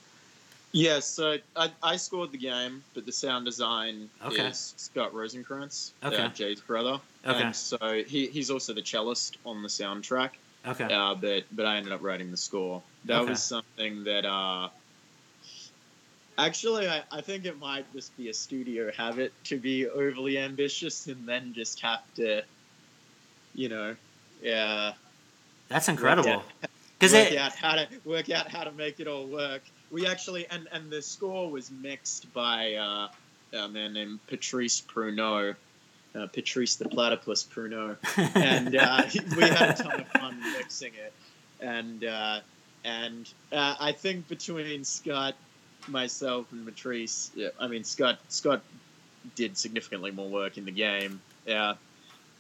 Yes, so I, I scored the game, but the sound design okay. is Scott Rosenkrantz, okay. uh, Jay's brother. Okay. And so he, he's also the cellist on the soundtrack. Okay. Uh, but but I ended up writing the score. That Okay. was something that uh, actually I, I think it might just be a studio habit to be overly ambitious and then just have to, you know, yeah, That's incredible. Because work it out how to work out how to make it all work. We actually and and the score was mixed by uh, a man named Patrice Pruneau. Uh, Patrice the Platypus Pruneau, [laughs] and uh, we had a ton of fun mixing it. And uh, and uh, I think between Scott, myself, and Matrice. yeah, I mean Scott Scott did significantly more work in the game, yeah,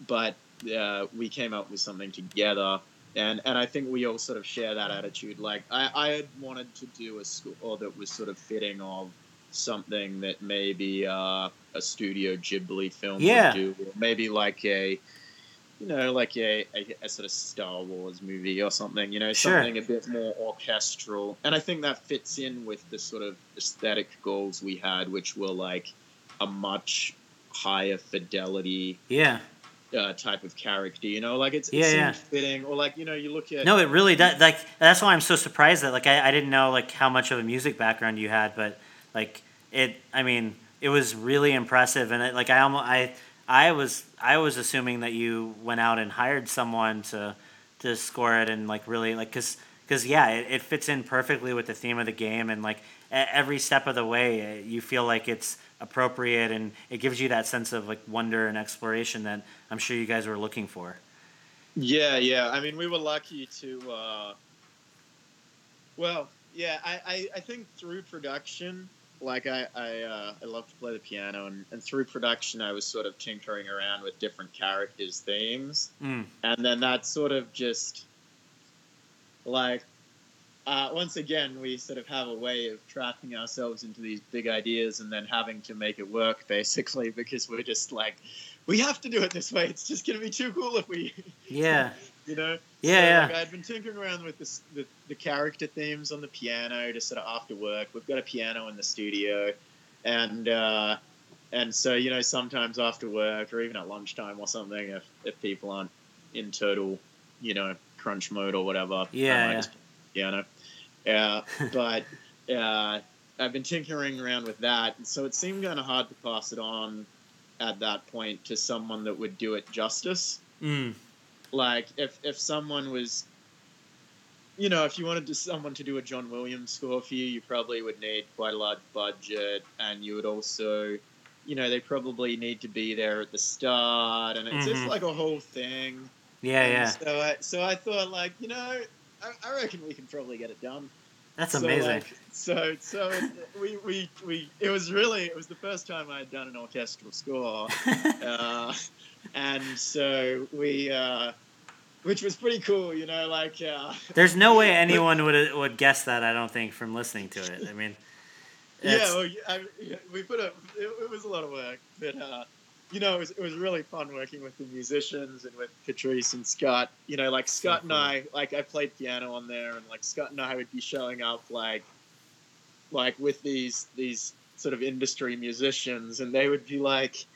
but uh, we came up with something together. And, and I think we all sort of share that attitude. Like I, I had wanted to do a score that was sort of fitting of something that maybe uh, a Studio Ghibli film Yeah. would do, or maybe like a, you know, like a, a, a sort of Star Wars movie or something. You know, Sure. something a bit more orchestral. And I think that fits in with the sort of aesthetic goals we had, which were like a much higher fidelity yeah. uh, type of character. You know, like it's it Yeah, yeah. fitting, or like you know, you look at No, it really does. Like that's why I'm so surprised that like I, I didn't know like how much of a music background you had, but like it. I mean, it was really impressive, and it, like I almost I I was I was assuming that you went out and hired someone to to score it and like really like because because yeah, it, it fits in perfectly with the theme of the game, and like every step of the way, uh, you feel like it's appropriate, and it gives you that sense of like wonder and exploration that I'm sure you guys were looking for. Yeah, yeah. I mean, we were lucky to. Uh, well, yeah. I, I, I think through production, like I I, uh, I love to play the piano, and, and through production, I was sort of tinkering around with different characters' themes, Mm. and then that sort of just like. Uh, once again, we sort of have a way of trapping ourselves into these big ideas and then having to make it work, [laughs] basically, because we're just like, we have to do it this way. It's just going to be too cool if we, [laughs] Yeah. You know. Yeah, so, yeah. Like, I'd been tinkering around with this, the the character themes on the piano just sort of after work. We've got a piano in the studio, and uh, and so you know sometimes after work or even at lunchtime or something, if if people aren't in total, you know, crunch mode or whatever, Yeah, I might yeah. just play the piano. Yeah, [laughs] but uh, I've been tinkering around with that, and so it seemed kind of hard to pass it on at that point to someone that would do it justice Mm. Like if if someone was you know if you wanted to, someone to do a john williams score for you you probably would need quite a large budget and you would also you know they probably need to be there at the start and it's just Mhm. like a whole thing Yeah, And yeah. so I, so I thought like you know I, I reckon we can probably get it done That's So, amazing. like, so so it, we, we we it was really it was the first time I had done an orchestral score, [laughs] uh, and so we. Uh, which was pretty cool, you know, like uh, There's no way [laughs] anyone would would guess that. I don't think from listening to it. I mean, yeah, well, I, we put a. It, it was a lot of work, but uh, you know, it was, it was really fun working with the musicians and with Patrice and Scott. You know, like Scott and. I, like I played piano on there, and like Scott and I would be showing up like, like with these these sort of industry musicians, and they would be like.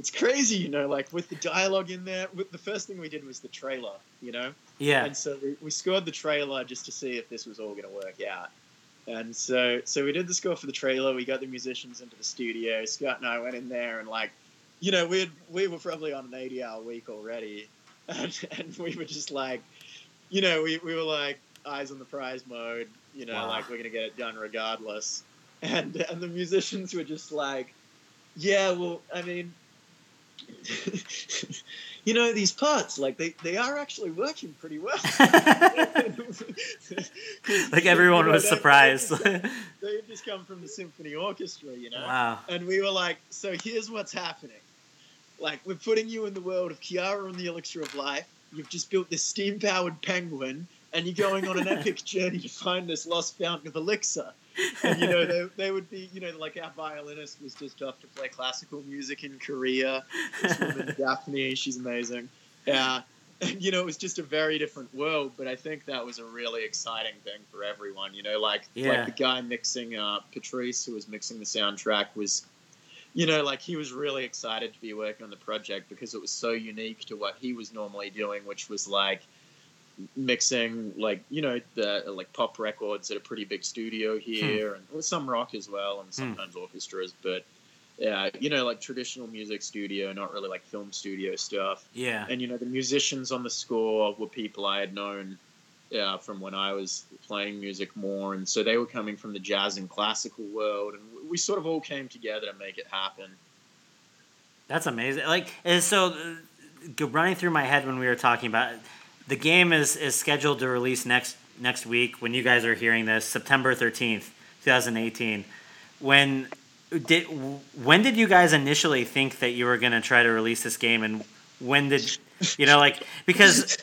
It's crazy, you know, like with the dialogue in there. With the first thing we did was the trailer, you know, yeah, and so we, we scored the trailer just to see if this was all going to work out. And so, so we did the score for the trailer. We got the musicians into the studio. Scott and I went in there and like, you know, we we were probably on an eighty-hour week already, [laughs] and, and we were just like, you know, we, we were like eyes on the prize mode. You know, Wow. like we're gonna get it done regardless. And and the musicians were just like, yeah, well, I mean. [laughs] you know these parts like they, they are actually working pretty well [laughs] like everyone was surprised. They had just come from the symphony orchestra, you know. wow. And we were like, so here's what's happening. Like, we're putting you in the world of Chiaro and the Elixir of Life. You've just built this steam powered penguin, and you're going on an [laughs] epic journey to find this lost fountain of elixir. And, you know, they, they would be, you know, like our violinist was just off to play classical music in Korea. This woman, Daphne, she's amazing. Yeah. And, you know, it was just a very different world, but I think that was a really exciting thing for everyone. You know, like Yeah. like the guy mixing uh, Patrice, who was mixing the soundtrack, was, you know, like he was really excited to be working on the project because it was so unique to what he was normally doing, which was like mixing like you know the like pop records at a pretty big studio here and some rock as well and sometimes orchestras but yeah you know like traditional music studio not really like film studio stuff Yeah. and you know the musicians on the score were people I had known uh, from when I was playing music more, and so they were coming from the jazz and classical world, and we sort of all came together to make it happen. That's amazing. Like, and so uh, running through my head when we were talking about the game is is scheduled to release next next week when you guys are hearing this, September thirteenth, two thousand eighteen. When did when did you guys initially think that you were going to try to release this game, and when did you know like because.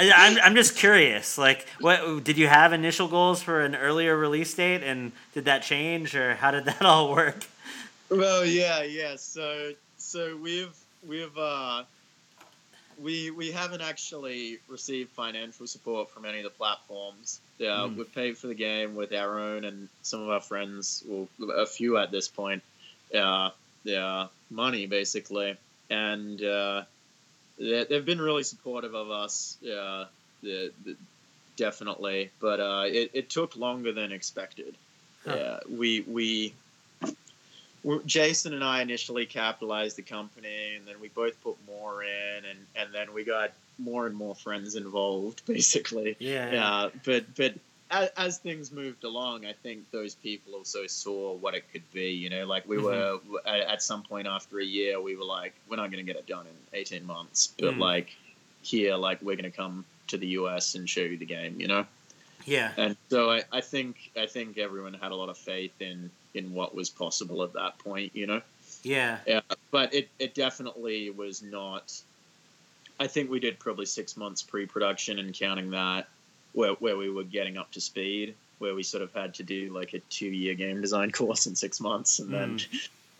I'm, I'm just curious. Like, what did you have initial goals for an earlier release date, and did that change, or how did [laughs] that all work? Well, yeah, yeah. So, so we've we've uh, we we haven't actually received financial support from any of the platforms. Yeah, Hmm. we've paid for the game with our own and some of our friends, well, a few at this point. Yeah, yeah, money basically, and uh, they, they've been really supportive of us. Yeah, the, the, definitely, but uh, it, it took longer than expected. Huh. Yeah, we we- Jason and I initially capitalized the company, and then we both put more in, and, and then we got more and more friends involved, [laughs] basically. Yeah. Yeah, but but as, as things moved along, I think those people also saw what it could be. You know, like we Mhm. were at, at some point after a year, we were like, we're not going to get it done in eighteen months, but Mm. like here, like we're going to come to the US and show you the game. You know. Yeah. And so I, I think I think everyone had a lot of faith in in what was possible at that point, you know. Yeah. Yeah, but it, it definitely was not. I think we did probably six months pre-production and counting that, where where we were getting up to speed, where we sort of had to do like a two-year game design [laughs] course in six months, and then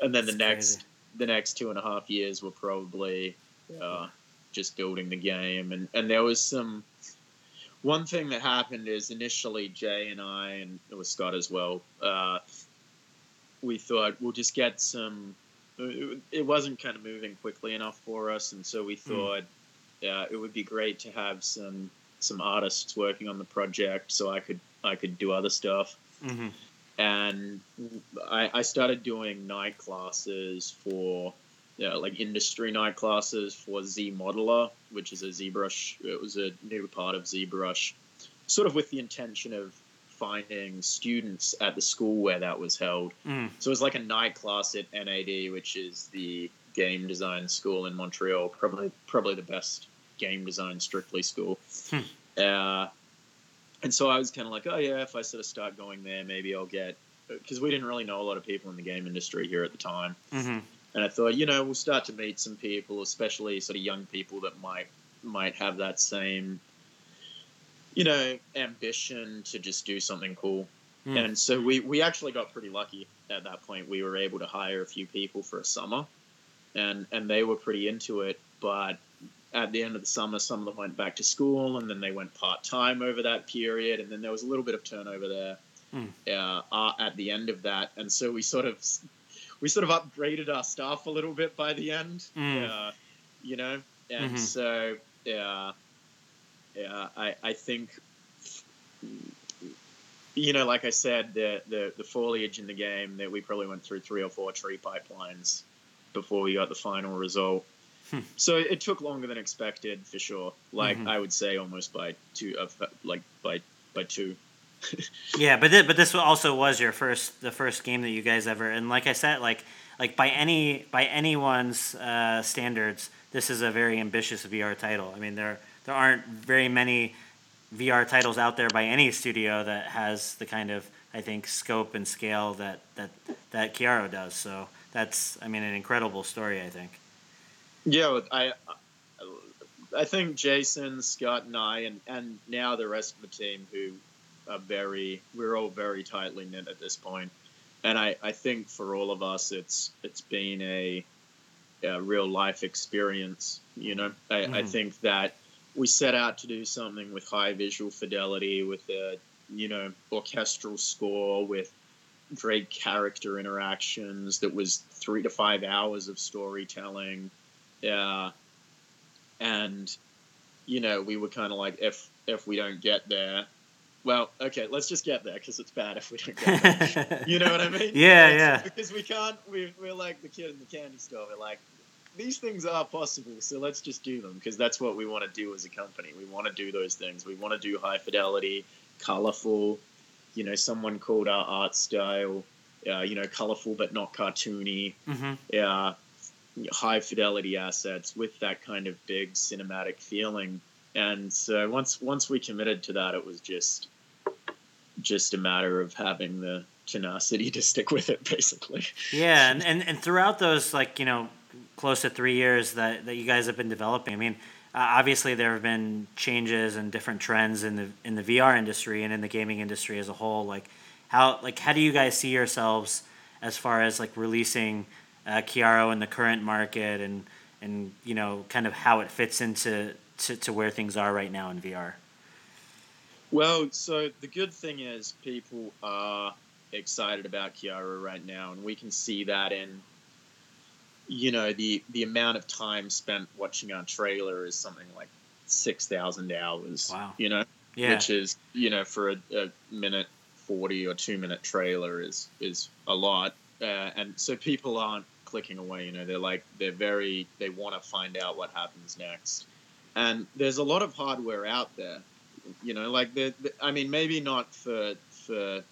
and then the That's next crazy. the next two and a half years were probably uh, just building the game, and and there was some. One thing that happened is initially Jay and I, and it was Scott as well. Uh, we thought we'll just get some. It wasn't kind of moving quickly enough for us, and so we thought uh, it would be great to have some some artists working on the project, so I could I could do other stuff hmm and I, I started doing night classes for yeah, like industry night classes for Z Modeler, which is a ZBrush. It was a new part of ZBrush, sort of with the intention of finding students at the school where that was held. Mm. So it was like a night class at NAD, which is the game design school in Montreal, probably probably the best game design strictly school. Hmm. Uh, and so I was kind of like, oh yeah, if I sort of start going there, maybe I'll get because we didn't really know a lot of people in the game industry here at the time. Mm-hmm. And I thought, you know, we'll start to meet some people, especially sort of young people that might might have that same, you know, ambition to just do something cool. Mm. And so we we actually got pretty lucky at that point. We were able to hire a few people for a summer, and and they were pretty into it. But at the end of the summer, some of them went back to school, and then they went part time over that period, and then there was a little bit of turnover there Mm. uh, uh, at the end of that, and so we sort of we sort of upgraded our staff a little bit by the end, Mm. uh, you know, and Mhm. so yeah, yeah, I I think. You know, like I said, the, the, the foliage in the game that we probably went through three or four tree pipelines before we got the final result. Hmm. So it took longer than expected for sure. Like Mhm. I would say, almost by two, of like by by two. [laughs] Yeah, but th- but this also was your first the first game that you guys ever and like I said like like by any by anyone's uh, standards this is a very ambitious VR title. I mean there there aren't very many VR titles out there by any studio that has the kind of I think scope and scale that that that Chiaro does. So that's I mean an incredible story I think. Yeah, I I think Jason, Scott, and I, and and now the rest of the team who are very we're all very tightly knit at this point, and I I think for all of us it's it's been a, a real life experience. You know, I, I Mhm. think that we set out to do something with high visual fidelity, with a you know orchestral score, with great character interactions. That was three to five hours of storytelling. Yeah, and you know we were kind of like if if we don't get there, well, okay, let's just get there because it's bad if we don't get there. [laughs] You know what I mean? Yeah, It's- yeah. Because we can't. We, we're like the kid in the candy store. We're like, these things are possible, so let's just do them because that's what we want to do as a company. We want to do those things. We want to do high fidelity, colorful. You know, someone called our art style, uh, you know, colorful but not cartoony. Yeah, high fidelity assets with that kind of big cinematic feeling. And so once once we committed to that, it was just just a matter of having the tenacity to stick with it, [laughs] basically. Yeah, and, and, and throughout those like you know close to three years that, that you guys have been developing, I mean, uh, obviously there have been changes and different trends in the in the VR industry and in the gaming industry as a whole. Like how like how do you guys see yourselves as far as like releasing uh, in the current market and and you know kind of how it fits into to, to where things are right now in VR. Well, so the good thing is people are excited about Chiaro right now, and we can see that in you know the the amount of time spent watching our trailer is something like six thousand hours. Wow. You know, Yeah. which is you know for a, a minute forty or two minute trailer is is a lot, uh, and so people aren't clicking away. You know, they're like they're very they want to find out what happens next, and there's a lot of hardware out there. You know, like the, the I mean, maybe not for for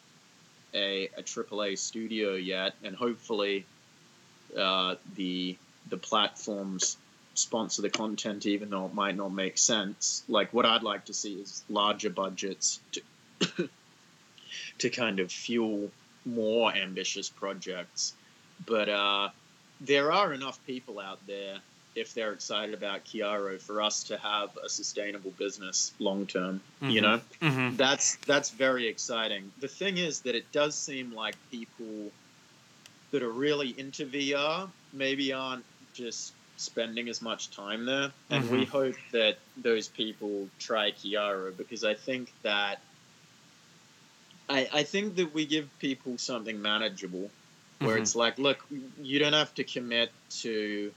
a a AAA studio yet, and hopefully uh, the the platforms sponsor the content even though it might not make sense. Like what I'd like to see is larger budgets to [coughs] to kind of fuel more ambitious projects. But uh, there are enough people out there if they're excited about Chiaro for us to have a sustainable business long term. You Mhm. know, Mm-hmm. that's that's very exciting. The thing is that it does seem like people that are really into VR maybe aren't just spending as much time there, and we hope that those people try Chiaro because I think that I I think that we give people something manageable where Mhm. it's like, look, you don't have to commit to,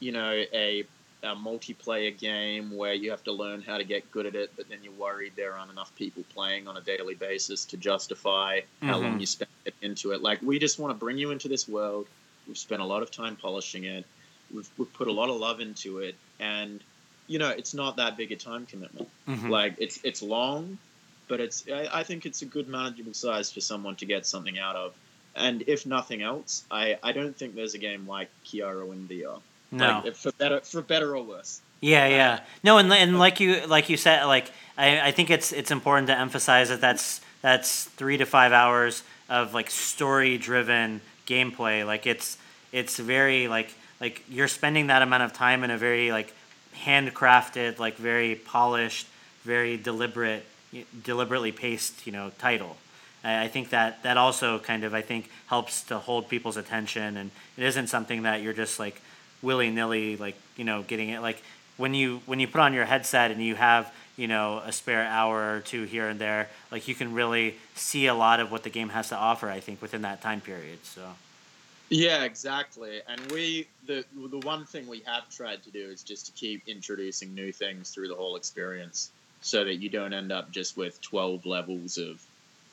you know, a, a multiplayer game where you have to learn how to get good at it, but then you're worried there aren't enough people playing on a daily basis to justify how long Mhm. you spend into it. Like, we just want to bring you into this world. We've spent a lot of time polishing it. We've, we've put a lot of love into it, and you know, it's not that big a time commitment. Mhm. Like, it's it's long, but it's I, I think it's a good manageable size for someone to get something out of. And if nothing else, I, I don't think there's a game like Chiaro in VR. no. Like, for better for better or worse. Yeah, yeah. No, and and like you like you said, like I, I think it's it's important to emphasize that that's that's three to five hours of like story driven gameplay. Like it's it's very like like you're spending that amount of time in a very like handcrafted, like very polished, very deliberate, deliberately paced, you know, title. I think that that also kind of I think helps to hold people's attention, and it isn't something that you're just like willy nilly like you know getting it like when you when you put on your headset and you have you know a spare hour or two here and there like you can really see a lot of what the game has to offer i think within that time period so yeah exactly and we the the one thing we have tried to do is just to keep introducing new things through the whole experience so that you don't end up just with 12 levels of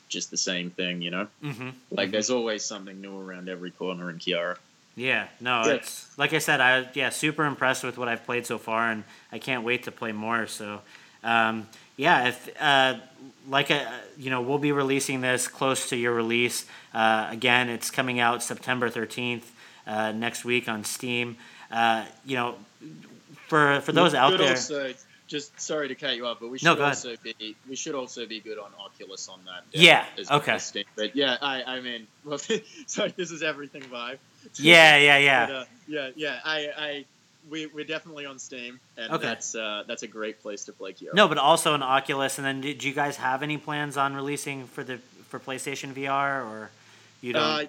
just the same thing you know mm-hmm. like mm-hmm. there's always something new around every corner in Chiaro yeah, no, yeah. it's like I said, I yeah, super impressed with what I've played so far, and I can't wait to play more. So, um, yeah, if uh, like a, uh, you know, we'll be releasing this close to your release. Uh, again, it's coming out September thirteenth uh, next week on Steam. Uh, you know, for for those out there. Also, just sorry to cut you off, but we should no, also be we should also be good on Oculus on that. Yeah. Okay. But yeah, I I mean, [laughs] well, [laughs] sorry, this is everything vibe. Yeah, yeah, yeah. [laughs] But, uh, yeah, yeah. I I we we're definitely on Steam, and okay. that's uh, that's a great place to play Kyo. No, but also an Oculus. And then, did you guys have any plans on releasing for the for PlayStation VR, or you don't? Uh,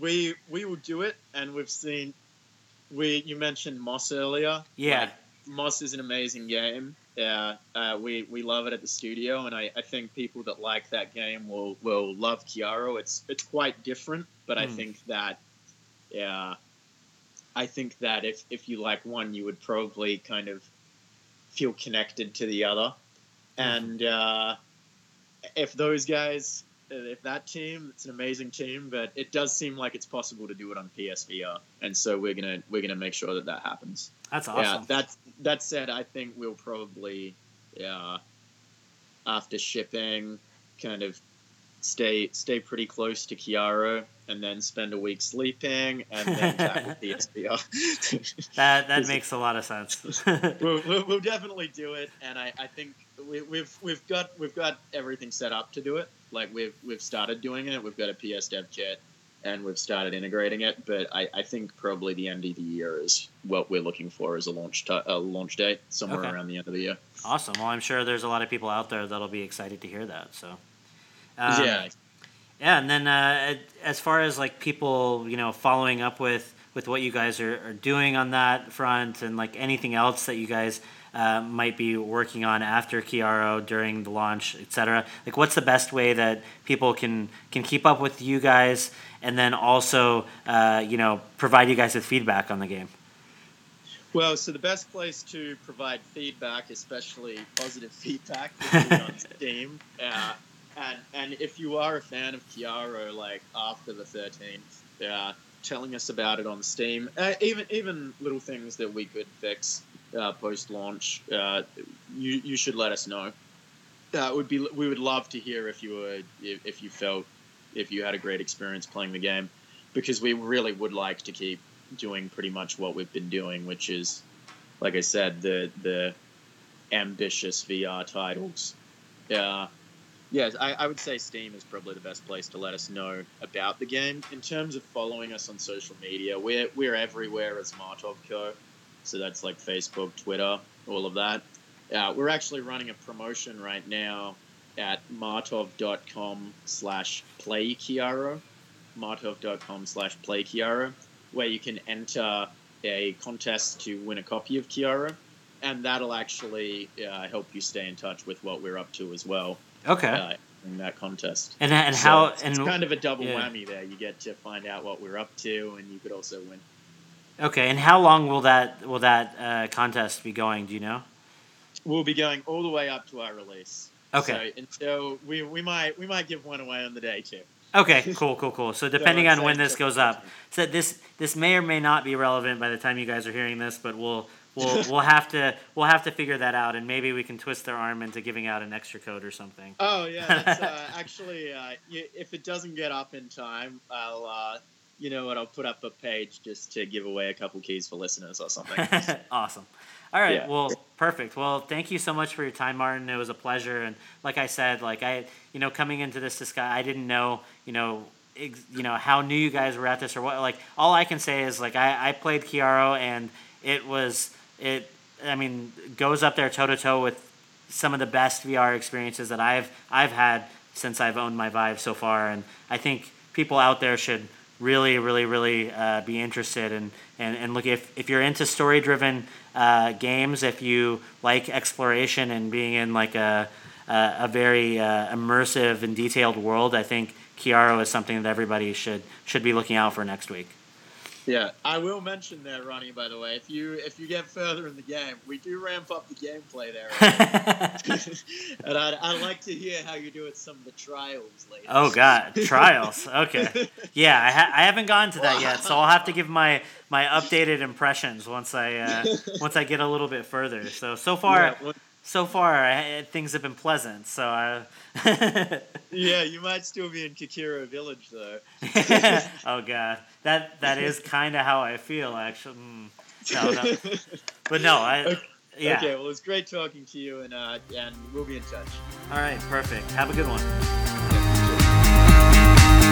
we we will do it, and we've seen. We you mentioned Moss earlier. Yeah. Like, Moss is an amazing game. Yeah, uh, we we love it at the studio, and I, I think people that like that game will will love Chiaro. It's it's quite different, but mm. I hmm. think that yeah, I think that if if you like one, you would probably kind of feel connected to the other, hmm. and uh, if those guys if that team, it's an amazing team, but it does seem like it's possible to do it on PSVR, and so we're gonna we're gonna make sure that that happens. That's awesome. Yeah, that that said, I think we'll probably, yeah, after shipping, kind of stay stay pretty close to Chiaro, and then spend a week sleeping, and then [laughs] tackle PSVR. [laughs] that that makes a lot of sense. [laughs] we'll, we'll, we'll, definitely do it, and I, I think we, we've we've got we've got everything set up to do it. Like we've we've started doing it. We've got a PS Dev kit, and we've started integrating it. But I, I think probably the end of the year is what we're looking for as a launch t- a launch date somewhere okay. around the end of the year. Awesome. Well, I'm sure there's a lot of people out there that'll be excited to hear that. So. Um, yeah. Yeah, and then uh, as far as like people, you know, following up with with what you guys are, are doing on that front, and like anything else that you guys uh, might be working on after Chiaro during the launch, etc. Like, what's the best way that people can can keep up with you guys, and then also, uh, you know, provide you guys with feedback on the game? Well, so the best place to provide feedback, especially positive [laughs] feedback, is on [laughs] Steam. Uh, and and if you are a fan of Chiaro, like after the thirteenth, yeah, telling us about it on Steam, uh, even even little things that we could fix uh, post launch, uh, you you should let us know. Uh, would be we would love to hear if you were if, if you felt if you had a great experience playing the game, because we really would like to keep doing pretty much what we've been doing, which is, like I said, the the ambitious VR titles. Yeah. Yes, I, I, would say Steam is probably the best place to let us know about the game. In terms of following us on social media, we're, we're everywhere as Martov Co. So that's like Facebook, Twitter, all of that. Uh, we're actually running a promotion right now at martov.com slash play Chiaro, martov.com slash play Chiaro, where you can enter a contest to win a copy of Chiaro, and that'll actually uh, help you stay in touch with what we're up to as well. Okay. Uh, in that contest. And and so how it's, and kind of a double yeah. whammy there. You get to find out what we're up to, and you could also win. Okay, and how long will that will that uh, contest be going? Do you know? We'll be going all the way up to our release. Okay. And so we we might we might give one away on the day too. Okay, [laughs] cool, cool, cool. So depending on when this goes up, so this this may or may not be relevant by the time you guys are hearing this, but we'll we'll [laughs] we'll have to we'll have to figure that out, and maybe we can twist their arm into giving out an extra code or something. [laughs] Oh yeah, that's, uh, [laughs] actually, uh, if it doesn't get up in time, I'll uh, you know what? I'll put up a page just to give away a couple keys for listeners or something. awesome. All right. Yeah. Well, perfect. Well, thank you so much for your time, Martin. It was a pleasure. And like I said, like I, you know, coming into this discussion, I didn't know, you know, ex- you know how new you guys were at this or what. Like all I can say is like I, I played Chiaro and it was it. I mean, goes up there toe to toe with some of the best VR experiences that I've I've had since I've owned my Vive so far. And I think people out there should really, really, really uh, be interested in and, and look if, if you're into story driven uh, games, if you like exploration and being in like a a, a very uh, immersive and detailed world, I think Chiaro is something that everybody should should be looking out for next week. Yeah, I will mention there, Ronnie. By the way, if you if you get further in the game, we do ramp up the gameplay there, [laughs] and I'd, I'd like to hear how you do at some of the trials later. oh God, trials. Okay, [laughs] yeah, I, ha- I haven't gone to that yet, so I'll have to give my my updated impressions once I uh, [laughs] once I get a little bit further. So so far. Yeah, so far I, things have been pleasant. So I, yeah, you might still be in Kikiro Village though. oh god, that that is [laughs] kind of how I feel actually. Mm. No, no, [laughs] but no, I Okay. yeah. Okay, well, it's great talking to you, and uh, and we'll be in touch. All right, perfect. Have a good one. Yeah, you too.